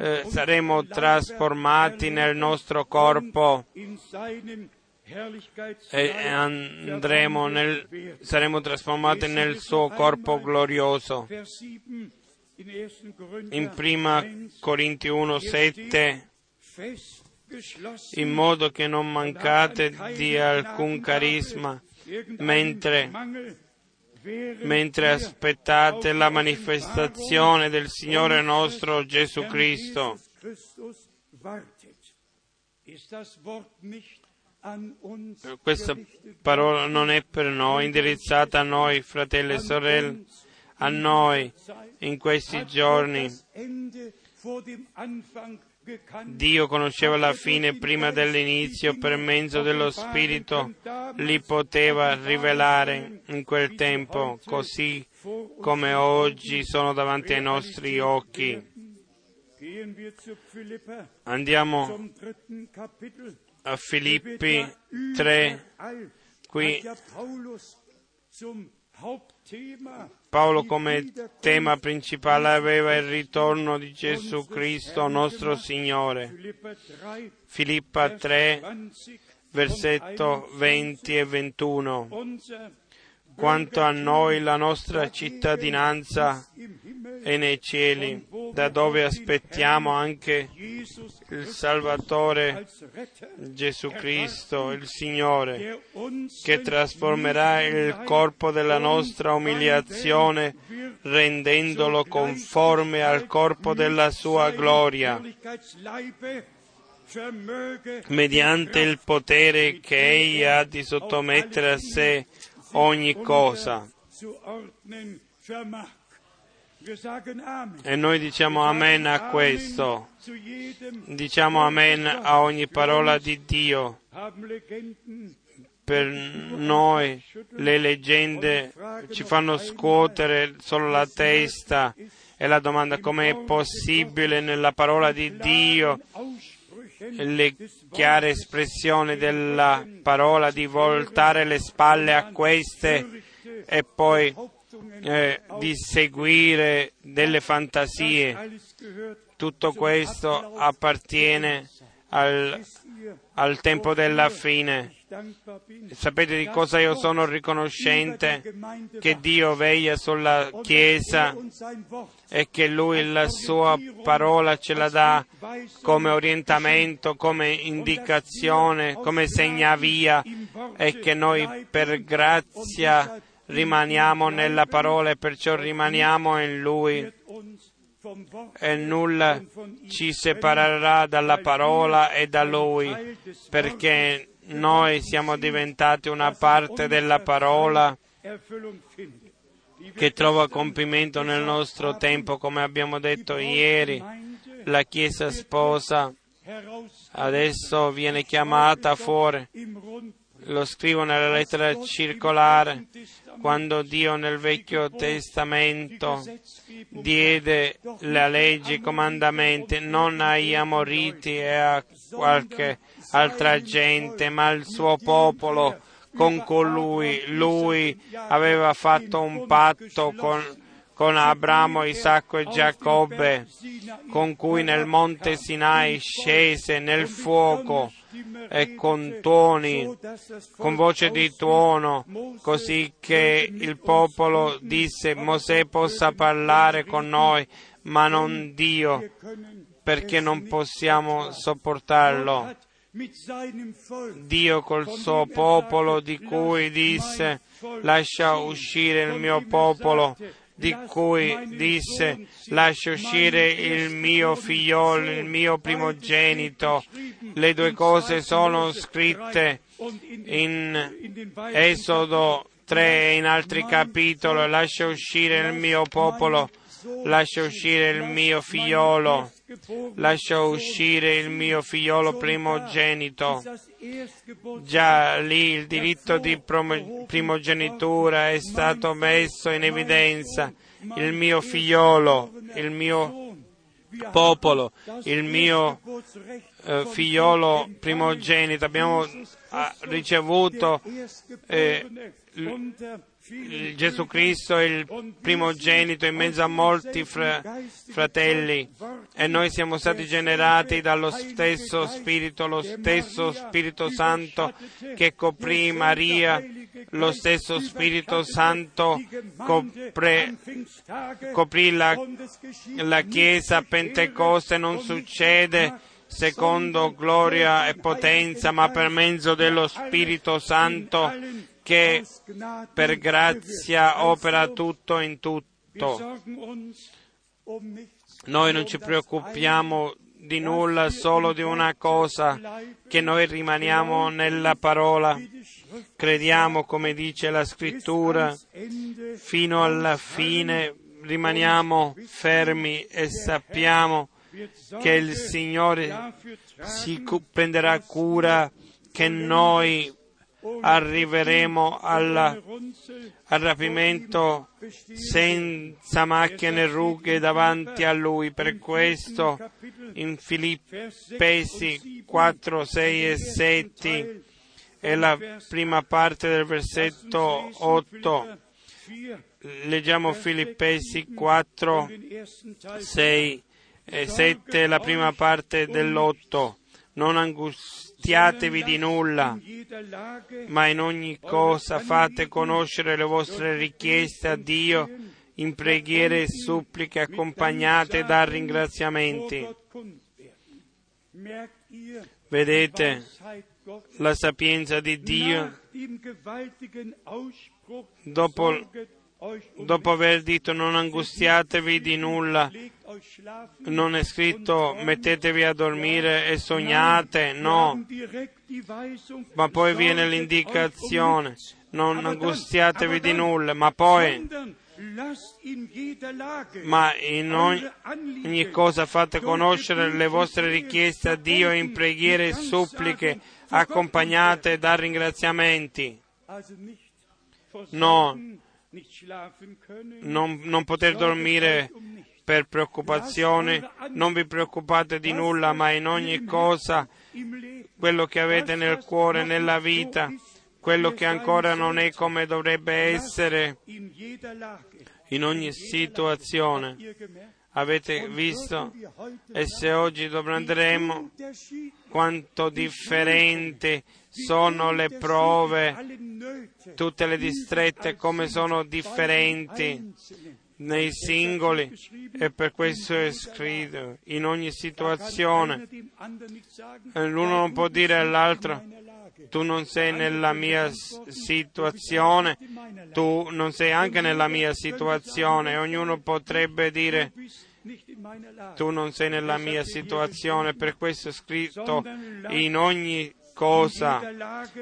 [SPEAKER 1] eh, saremo trasformati nel nostro corpo e nel, saremo trasformati nel suo corpo glorioso. In prima Corinti 1, 7 in modo che non mancate di alcun carisma mentre, mentre aspettate la manifestazione del Signore nostro Gesù Cristo. Questa parola non è per noi, indirizzata a noi, fratelli e sorelle, a noi in questi giorni. Dio conosceva la fine prima dell'inizio, per mezzo dello Spirito li poteva rivelare in quel tempo, così come oggi sono davanti ai nostri occhi. Andiamo a Filippi 3, qui Paolo come tema principale aveva il ritorno di Gesù Cristo, nostro Signore. Filippa 3, versetto 20 e 21. Quanto a noi la nostra cittadinanza è nei cieli, da dove aspettiamo anche il Salvatore Gesù Cristo, il Signore, che trasformerà il corpo della nostra umiliazione rendendolo conforme al corpo della sua gloria mediante il potere che egli ha di sottomettere a sé ogni cosa. E noi diciamo amen a questo. Diciamo amen a ogni parola di Dio. Per noi le leggende ci fanno scuotere solo la testa e la domanda come è possibile nella parola di Dio le chiare espressioni della parola di voltare le spalle a queste e poi eh, di seguire delle fantasie. Tutto questo appartiene al, al tempo della fine. Sapete di cosa io sono riconoscente? Che Dio veglia sulla Chiesa e che Lui la sua parola ce la dà come orientamento, come indicazione, come segnavia e che noi per grazia rimaniamo nella parola e perciò rimaniamo in Lui e nulla ci separerà dalla parola e da Lui perché noi siamo diventati una parte della parola che trova compimento nel nostro tempo, come abbiamo detto ieri. La Chiesa sposa adesso viene chiamata fuori. Lo scrivo nella lettera circolare. Quando Dio nel Vecchio Testamento diede la legge, i comandamenti, non ai amoriti e a qualche altra gente, ma al suo popolo con colui. Lui aveva fatto un patto con, con Abramo, Isacco e Giacobbe, con cui nel monte Sinai scese nel fuoco e con tuoni, con voce di tuono, così che il popolo disse Mosè possa parlare con noi, ma non Dio, perché non possiamo sopportarlo. Dio col suo popolo di cui disse lascia uscire il mio popolo, di cui disse lascia uscire il mio figliolo, il mio primogenito. Le due cose sono scritte in Esodo 3 e in altri capitoli, lascia uscire il mio popolo, lascia uscire il mio figliolo lascia uscire il mio figliolo primogenito. Già lì il diritto di primogenitura è stato messo in evidenza. Il mio figliolo, il mio popolo, il mio eh, figliolo primogenito. Abbiamo ricevuto eh, Gesù Cristo è il primogenito in mezzo a molti fra, fratelli e noi siamo stati generati dallo stesso Spirito, lo stesso Spirito Santo che coprì Maria, lo stesso Spirito Santo copre, coprì la, la Chiesa a Pentecoste, non succede secondo gloria e potenza, ma per mezzo dello Spirito Santo che per grazia opera tutto in tutto. Noi non ci preoccupiamo di nulla, solo di una cosa, che noi rimaniamo nella parola, crediamo come dice la scrittura, fino alla fine rimaniamo fermi e sappiamo che il Signore si prenderà cura che noi arriveremo alla, al rapimento senza macchie né rughe davanti a Lui. Per questo in Filippesi 4, 6 e 7 e la prima parte del versetto 8. Leggiamo Filippesi 4, 6 e 7, la prima parte dell'8. Non angustiatevi di nulla, ma in ogni cosa fate conoscere le vostre richieste a Dio in preghiere e suppliche accompagnate da ringraziamenti. Vedete la sapienza di Dio dopo dopo aver detto non angustiatevi di nulla, non è scritto mettetevi a dormire e sognate, no, ma poi viene l'indicazione, non angustiatevi di nulla, ma poi ma in ogni, cosa fate conoscere le vostre richieste a Dio in preghiere e suppliche accompagnate da ringraziamenti. No, non, non poter dormire per preoccupazione, non vi preoccupate di nulla, ma in ogni cosa quello che avete nel cuore, nella vita, quello che ancora non è come dovrebbe essere, in ogni situazione. Avete visto? E se oggi andremo, quanto differente sono le prove, tutte le distrette come sono differenti nei singoli e per questo è scritto in ogni situazione. L'uno non può dire all'altro tu non sei nella mia situazione, tu non sei anche nella mia situazione. Ognuno potrebbe dire tu non sei nella mia situazione, per questo è scritto in ogni cosa,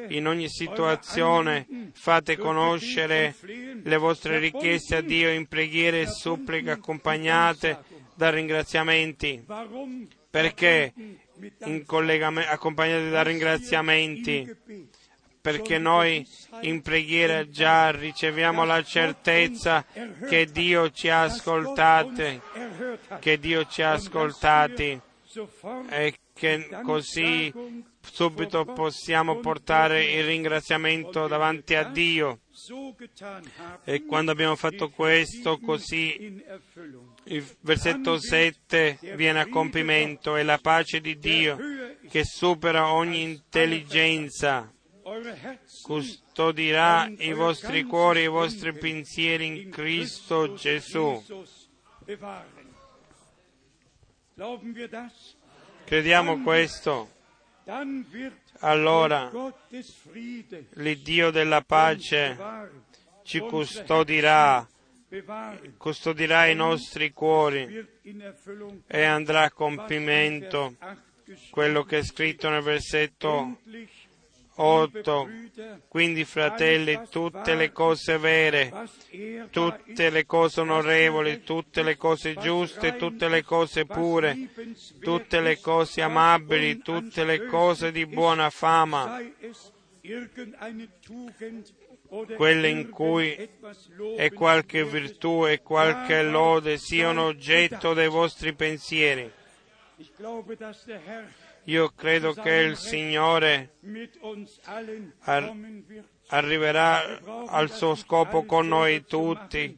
[SPEAKER 1] in ogni situazione fate conoscere le vostre richieste a Dio in preghiere e suppliche accompagnate da ringraziamenti. Perché accompagnate da ringraziamenti? Perché noi in preghiera già riceviamo la certezza che Dio ci ha ascoltati, che Dio ci ha ascoltati e che così subito possiamo portare il ringraziamento davanti a Dio. E quando abbiamo fatto questo, così il versetto 7 viene a compimento e la pace di Dio che supera ogni intelligenza custodirà i vostri cuori e i vostri pensieri in Cristo Gesù. Crediamo questo? Allora l'Iddio della pace ci custodirà, custodirà i nostri cuori e andrà a compimento quello che è scritto nel versetto 8. Quindi, fratelli, tutte le cose vere, tutte le cose onorevoli, tutte le cose giuste, tutte le cose pure, tutte le cose amabili, tutte le cose di buona fama, quelle in cui è qualche virtù e qualche lode siano oggetto dei vostri pensieri. Io credo che il Signore ar- arriverà al suo scopo con noi tutti.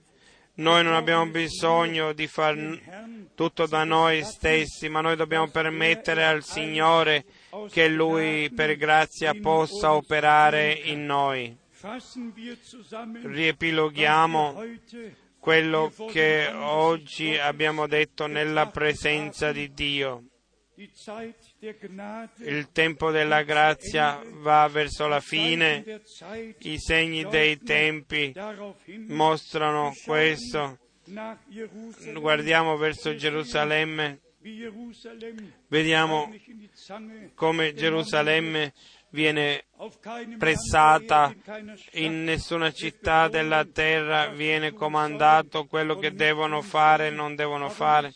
[SPEAKER 1] Noi non abbiamo bisogno di fare tutto da noi stessi, ma noi dobbiamo permettere al Signore che Lui per grazia possa operare in noi. Riepiloghiamo quello che oggi abbiamo detto nella presenza di Dio. Il tempo della grazia va verso la fine, i segni dei tempi mostrano questo. Guardiamo verso Gerusalemme. Vediamo come Gerusalemme viene pressata, in nessuna città della terra viene comandato quello che devono fare e non devono fare,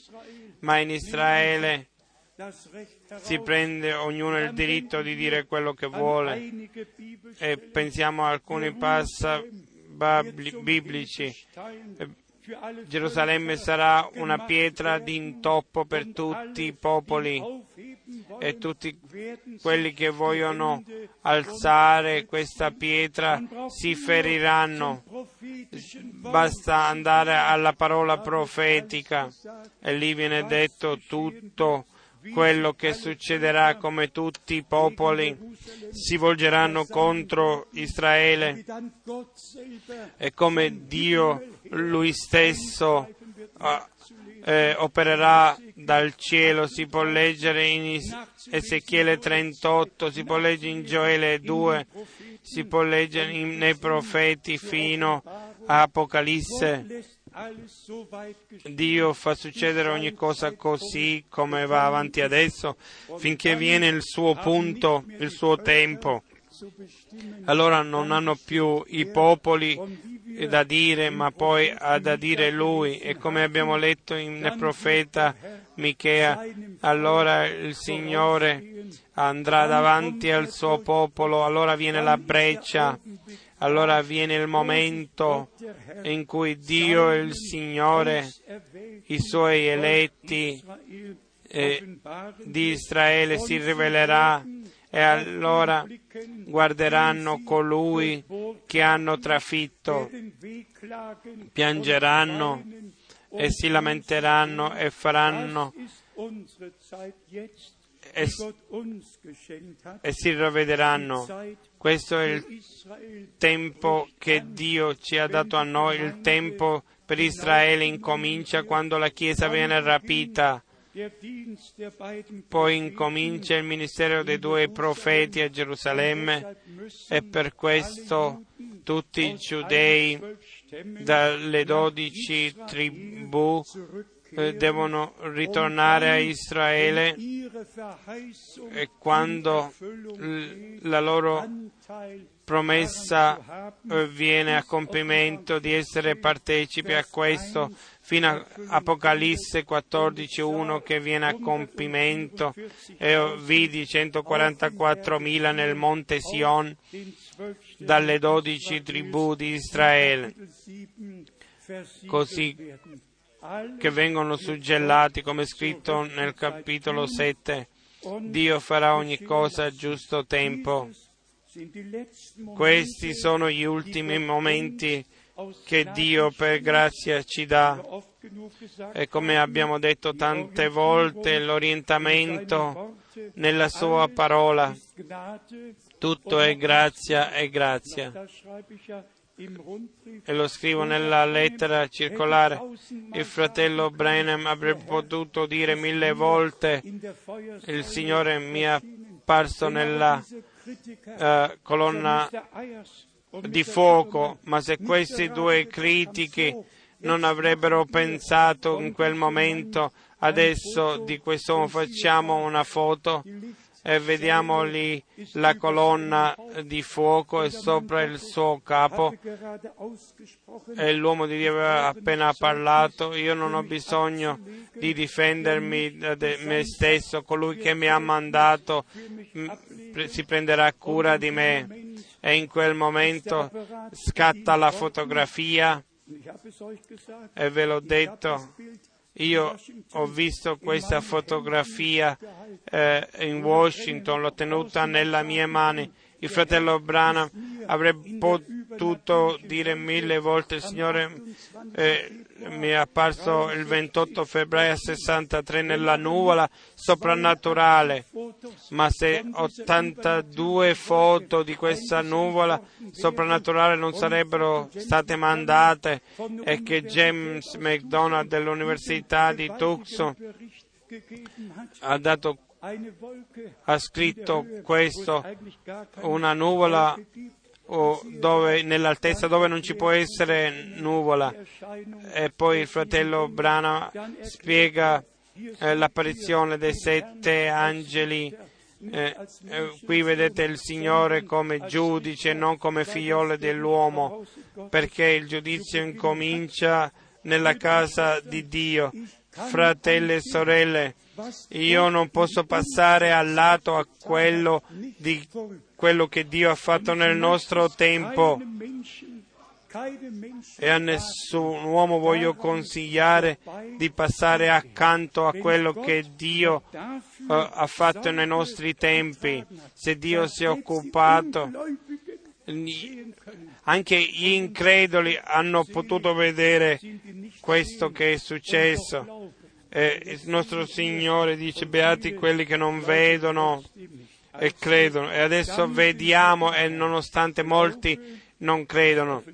[SPEAKER 1] ma in Israele si prende ognuno il diritto di dire quello che vuole e pensiamo a alcuni passaggi biblici. Gerusalemme sarà una pietra d'intoppo per tutti i popoli e tutti quelli che vogliono alzare questa pietra si feriranno. Basta andare alla parola profetica e lì viene detto tutto quello che succederà come tutti i popoli si volgeranno contro Israele. E come Dio lui stesso eh, opererà dal cielo, si può leggere in Ezechiele 38, si può leggere in Gioele 2, si può leggere nei profeti fino a Apocalisse Dio fa succedere ogni cosa così come va avanti adesso, finché viene il suo punto, il suo tempo. Allora non hanno più i popoli da dire, ma poi ha da dire lui. E come abbiamo letto nel profeta Michea, allora il Signore andrà davanti al suo popolo, allora viene la breccia allora viene il momento in cui Dio il Signore, i suoi eletti eh, di Israele si rivelerà e allora guarderanno colui che hanno trafitto, piangeranno e si lamenteranno e faranno e, e si ravvederanno. Questo è il tempo che Dio ci ha dato a noi, il tempo per Israele incomincia quando la Chiesa viene rapita. Poi incomincia il ministero dei due profeti a Gerusalemme e per questo tutti i giudei dalle dodici tribù eh, devono ritornare a Israele e quando la loro promessa eh, viene a compimento di essere partecipi a questo fino a Apocalisse 14.1 che viene a compimento e vidi 144.000 nel monte Sion dalle dodici tribù di Israele. Così che vengono suggellati, come scritto nel capitolo 7. Dio farà ogni cosa a giusto tempo. Questi sono gli ultimi momenti che Dio per grazia ci dà. E come abbiamo detto tante volte, l'orientamento nella sua parola. Tutto è grazia e grazia e lo scrivo nella lettera circolare, il fratello Brenham avrebbe potuto dire mille volte, il Signore mi è apparso nella uh, colonna di fuoco, ma se questi due critici non avrebbero pensato in quel momento, adesso di quest'uomo facciamo una foto, e vediamo lì la colonna di fuoco e sopra il suo capo. E l'uomo di Dio aveva appena parlato, io non ho bisogno di difendermi da me stesso, colui che mi ha mandato si prenderà cura di me. E in quel momento scatta la fotografia. E ve l'ho detto, io ho visto questa fotografia eh, in Washington, l'ho tenuta nella mia mano. Il fratello Branham avrebbe potuto dire mille volte Signore eh, mi è apparso il 28 febbraio 63 nella nuvola soprannaturale, ma se 82 foto di questa nuvola soprannaturale non sarebbero state mandate e che James McDonald dell'Università di Tucson ha dato ha scritto questo, una nuvola dove, nell'altezza dove non ci può essere nuvola. E poi il fratello Brana spiega eh, l'apparizione dei sette angeli. Eh, eh, qui vedete il Signore come giudice, non come figliolo dell'uomo, perché il giudizio incomincia nella casa di Dio. Fratelli e sorelle, io non posso passare al lato a quello, di quello che Dio ha fatto nel nostro tempo e a nessun uomo voglio consigliare di passare accanto a quello che Dio uh, ha fatto nei nostri tempi. Se Dio si è occupato, anche gli increduli hanno potuto vedere questo che è successo. E il nostro Signore dice, beati quelli che non vedono e credono. E adesso vediamo e nonostante molti non credono.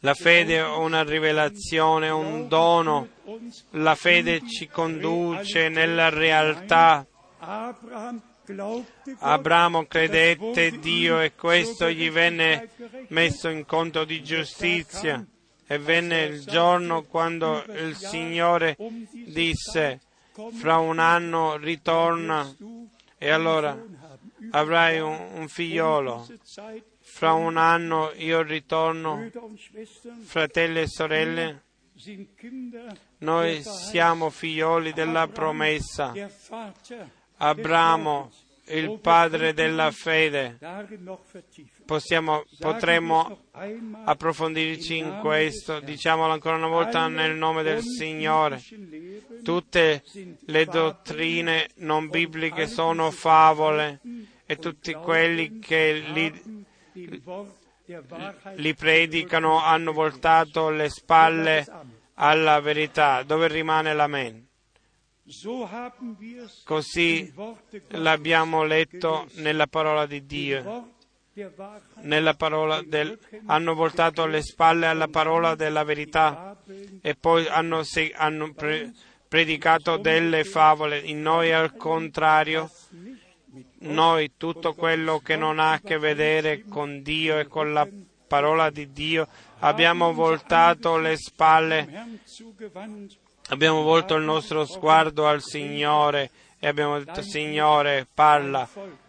[SPEAKER 1] La fede è una rivelazione, un dono. La fede ci conduce nella realtà. Abramo credette Dio e questo gli venne messo in conto di giustizia. E venne il giorno quando il Signore disse, fra un anno ritorna e allora avrai un, figliolo fra un anno io ritorno, fratelli e sorelle, noi siamo figlioli della promessa. Abramo, il padre della fede. Possiamo, potremmo approfondirci in questo, diciamolo ancora una volta nel nome del Signore. Tutte le dottrine non bibliche sono favole e tutti quelli che li li predicano hanno voltato le spalle alla verità, dove rimane l'amen. Così l'abbiamo letto nella parola di Dio. Nella parola del, hanno voltato le spalle alla parola della verità e poi hanno, hanno pre, predicato delle favole. In noi al contrario noi tutto quello che non ha a che vedere con Dio e con la parola di Dio, abbiamo voltato le spalle, abbiamo volto il nostro sguardo al Signore e abbiamo detto Signore parla,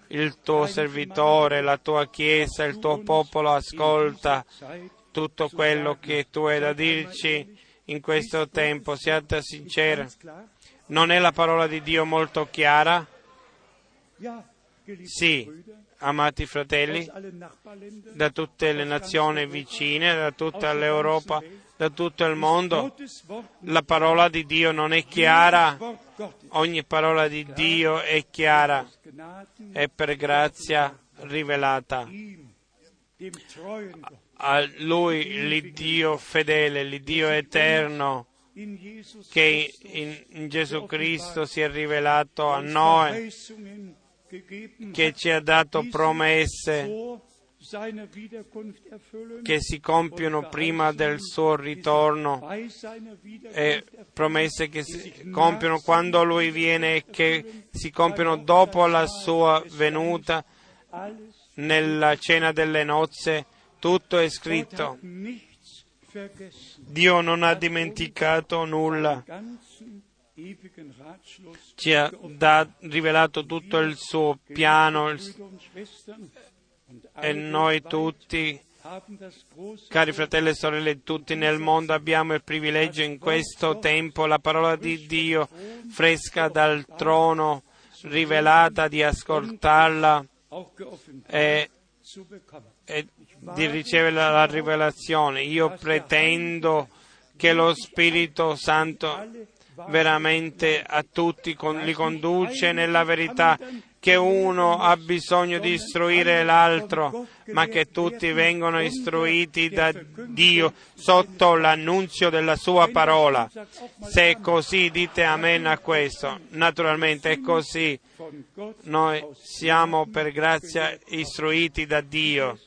[SPEAKER 1] il tuo servitore, la tua Chiesa, il tuo popolo ascolta tutto quello che tu hai da dirci in questo tempo, siate sinceri. Non è la parola di Dio molto chiara? Sì, amati fratelli, da tutte le nazioni vicine, da tutta l'Europa, da tutto il mondo, la parola di Dio non è chiara, ogni parola di Dio è chiara, è per grazia rivelata. A Lui, l'Iddio fedele, l'Iddio eterno, che in, Gesù Cristo si è rivelato a noi che ci ha dato promesse che si compiono prima del suo ritorno e promesse che si compiono quando lui viene e che si compiono dopo la sua venuta nella cena delle nozze. Tutto è scritto. Dio non ha dimenticato nulla ci ha da, rivelato tutto il suo piano e noi tutti, cari fratelli e sorelle, tutti nel mondo abbiamo il privilegio in questo tempo, la parola di Dio fresca dal trono, rivelata, di ascoltarla e, e di ricevere la rivelazione. Io pretendo che lo Spirito Santo veramente a tutti, li conduce nella verità, che uno ha bisogno di istruire l'altro, ma che tutti vengono istruiti da Dio sotto l'annunzio della sua parola. Se è così, dite amen a questo. Naturalmente è così. Noi siamo per grazia istruiti da Dio.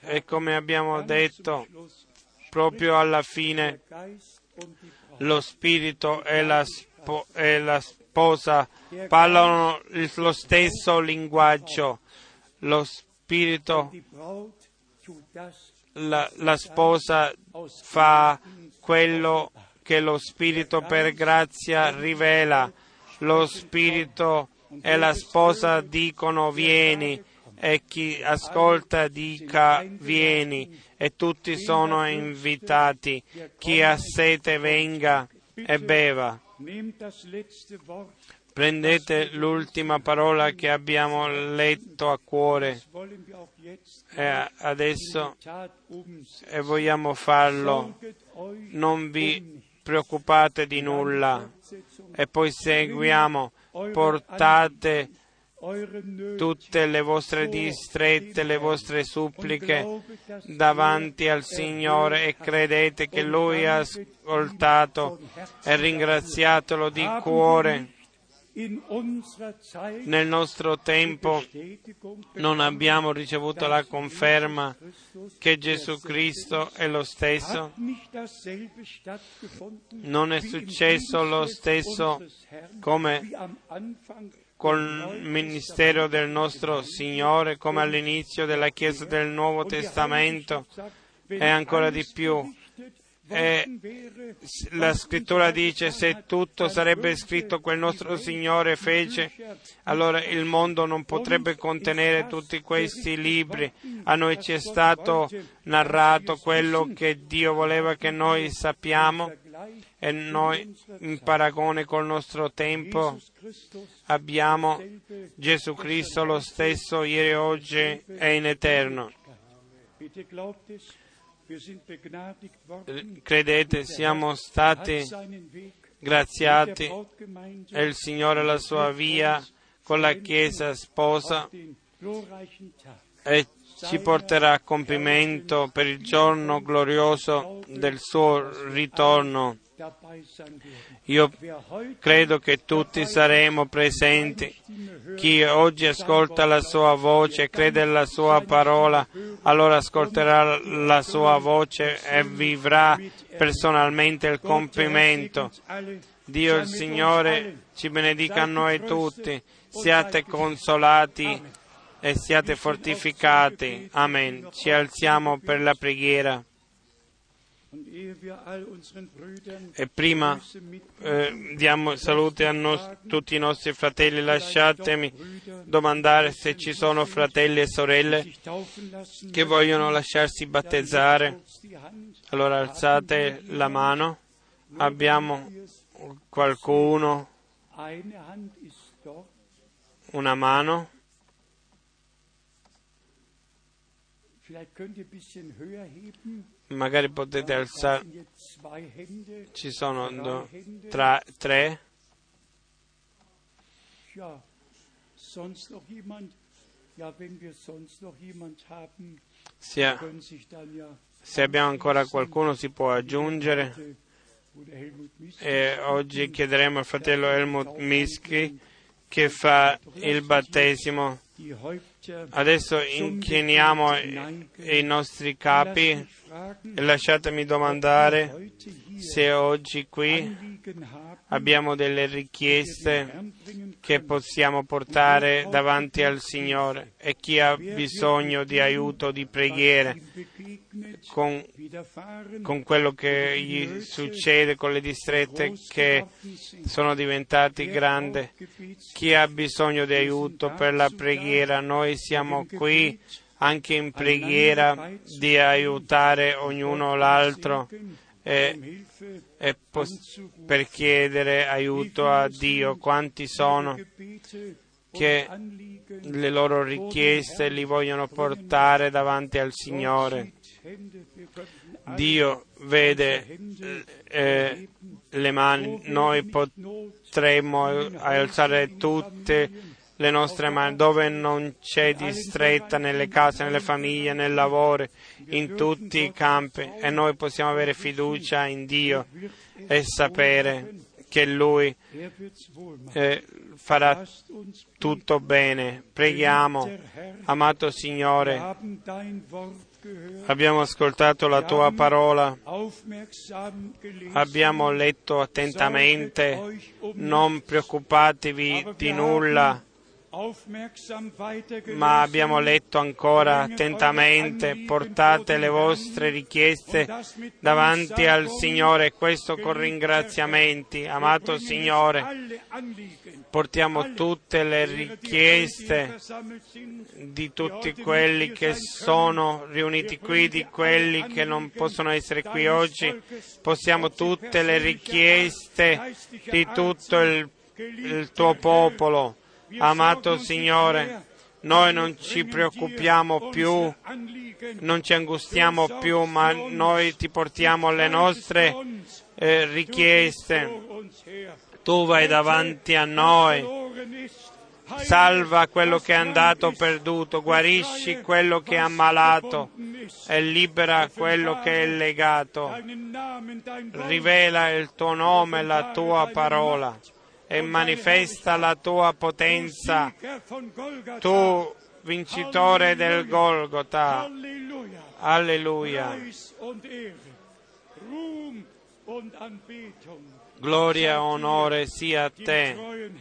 [SPEAKER 1] E come abbiamo detto, proprio alla fine lo spirito e la, spo- e la sposa parlano lo stesso linguaggio. Lo spirito, la, la sposa fa quello che lo Spirito per grazia rivela. Lo Spirito e la sposa dicono vieni e chi ascolta dica vieni e tutti sono invitati. Chi ha sete venga e beva. Prendete l'ultima parola che abbiamo letto a cuore e adesso e vogliamo farlo. Non vi preoccupate di nulla e poi seguiamo. Portate tutte le vostre distrette, le vostre suppliche davanti al Signore e credete che Lui ha ascoltato e ringraziatelo di cuore. Nel nostro tempo non abbiamo ricevuto la conferma che Gesù Cristo è lo stesso. Non è successo lo stesso come col ministero del nostro Signore, come all'inizio della Chiesa del Nuovo Testamento e ancora di più e la scrittura dice se tutto sarebbe scritto quel nostro Signore fece, allora il mondo non potrebbe contenere tutti questi libri. A noi ci è stato narrato quello che Dio voleva che noi sappiamo e noi in paragone col nostro tempo abbiamo Gesù Cristo lo stesso ieri, oggi e in eterno. Credete, siamo stati graziati. e il Signore la sua via con la Chiesa sposa e ci porterà a compimento per il giorno glorioso del suo ritorno. Io credo che tutti saremo presenti. Chi oggi ascolta la sua voce, crede alla sua parola, allora ascolterà la sua voce e vivrà personalmente il compimento. Dio il Signore ci benedica a noi tutti. Siate consolati e siate fortificati. Amen. Ci alziamo per la preghiera. E prima eh, diamo salute a nos- tutti i nostri fratelli, lasciatemi domandare se ci sono fratelli e sorelle che vogliono lasciarsi battezzare. Allora alzate la mano. Abbiamo qualcuno? Una mano? Magari potete alzare. Ci sono do, tra, tre. Se, se abbiamo ancora qualcuno si può aggiungere. E oggi chiederemo al fratello Helmut Miski. Che fa il battesimo. Adesso inchiniamo i nostri capi lasciatemi domandare se oggi qui abbiamo delle richieste che possiamo portare davanti al Signore e chi ha bisogno di aiuto, di preghiere con, con quello che gli succede con le distrette che sono diventate grandi, chi ha bisogno di aiuto per la preghiera, noi siamo qui anche in preghiera di aiutare ognuno l'altro e, e pos- per chiedere aiuto a Dio. Quanti sono che le loro richieste li vogliono portare davanti al Signore? Dio vede eh, le mani, noi potremmo alzare tutte le nostre mani, dove non c'è distretta nelle case, nelle famiglie, nel lavoro, in tutti i campi e noi possiamo avere fiducia in Dio e sapere che Lui eh, farà tutto bene. Preghiamo, amato Signore, abbiamo ascoltato la Tua parola, abbiamo letto attentamente, non preoccupatevi di nulla ma abbiamo letto ancora attentamente, portate le vostre richieste davanti al Signore, questo con ringraziamenti. Amato Signore, portiamo tutte le richieste di tutti quelli che sono riuniti qui, di quelli che non possono essere qui oggi, possiamo tutte le richieste di tutto il, il tuo popolo Amato Signore, noi non ci preoccupiamo più, non ci angustiamo più, ma noi ti portiamo le nostre eh, richieste. Tu vai davanti a noi, salva quello che è andato perduto, guarisci quello che è ammalato e libera quello che è legato. Rivela il tuo nome, la tua parola e manifesta la tua potenza. Tu, vincitore del Golgota. Alleluia. Gloria e onore sia a te,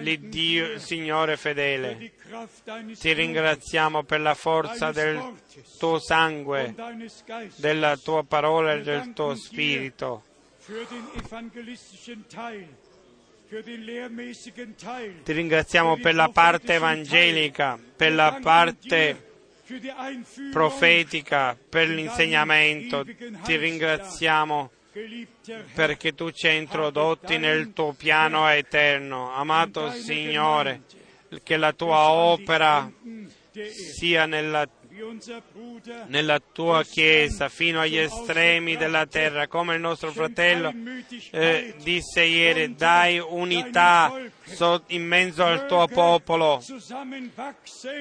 [SPEAKER 1] l'Iddio, Signore fedele. Ti ringraziamo per la forza del tuo sangue, della tua parola e del tuo spirito ti ringraziamo per la parte evangelica, per la parte profetica, per l'insegnamento. Ti ringraziamo perché tu ci hai introdotti nel tuo piano eterno. Amato Signore, che la tua opera sia nella nella tua Chiesa fino agli estremi della terra, come il nostro fratello eh, disse ieri, dai unità in mezzo al tuo popolo,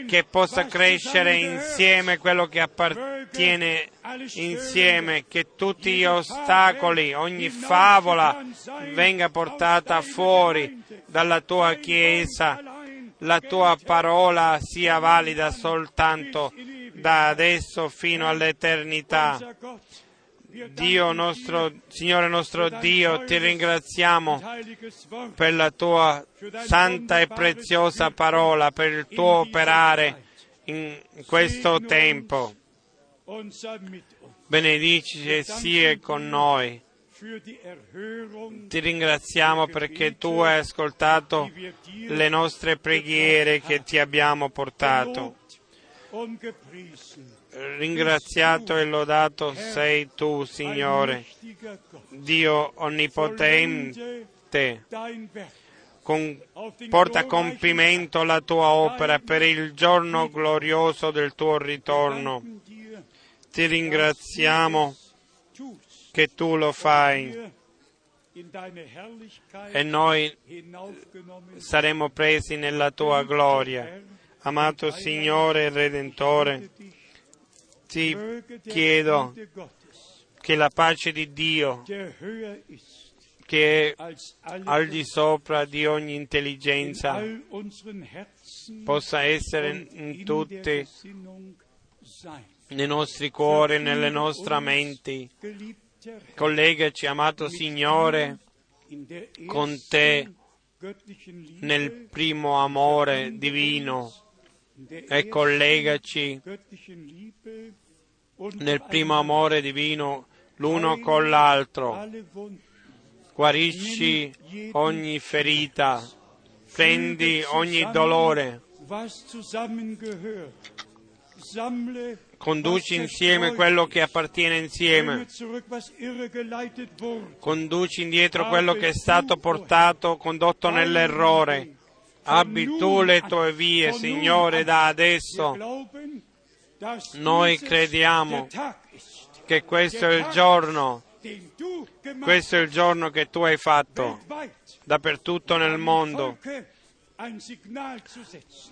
[SPEAKER 1] che possa crescere insieme quello che appartiene insieme, che tutti gli ostacoli, ogni favola venga portata fuori dalla tua Chiesa, la tua parola sia valida soltanto da adesso fino all'eternità. Dio nostro, Signore nostro Dio, ti ringraziamo per la tua santa e preziosa parola, per il tuo operare in questo tempo. Benedici e sia con noi. Ti ringraziamo perché tu hai ascoltato le nostre preghiere che ti abbiamo portato. Ringraziato e lodato sei tu, Signore, Dio onnipotente. Con, porta a compimento la tua opera per il giorno glorioso del tuo ritorno. Ti ringraziamo che tu lo fai e noi saremo presi nella tua gloria Amato Signore Redentore, ti chiedo che la pace di Dio, che è al di sopra di ogni intelligenza, possa essere in tutti nei nostri cuori, nelle nostre menti. Collegaci, amato Signore, con te nel primo amore divino e collegaci nel primo amore divino l'uno con l'altro. Guarisci ogni ferita, prendi ogni dolore, conduci insieme quello che appartiene insieme, conduci indietro quello che è stato portato, condotto nell'errore Abbi tu le tue vie, Signore, da adesso. Noi crediamo che questo è il giorno, questo è il giorno che tu hai fatto dappertutto nel mondo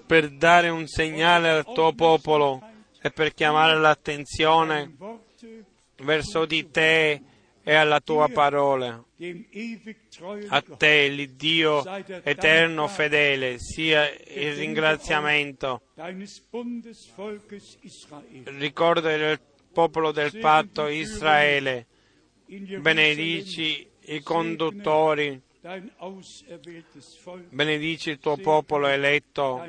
[SPEAKER 1] per dare un segnale al tuo popolo e per chiamare l'attenzione verso di te e alla tua parola. A te, l'Iddio eterno fedele, sia il ringraziamento. Ricordo del popolo del patto Israele. Benedici i conduttori benedici il tuo popolo eletto,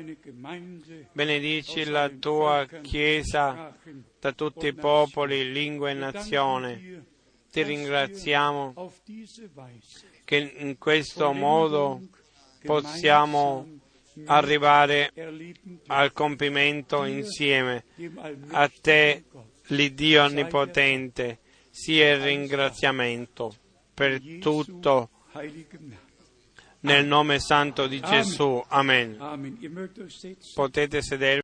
[SPEAKER 1] benedici la tua Chiesa da tutti i popoli, lingue e nazioni. Ti ringraziamo che in questo modo possiamo arrivare al compimento insieme. A te, l'Iddio Onnipotente, sia il ringraziamento per tutto nel nome santo di Gesù. Amen. Potete sedervi.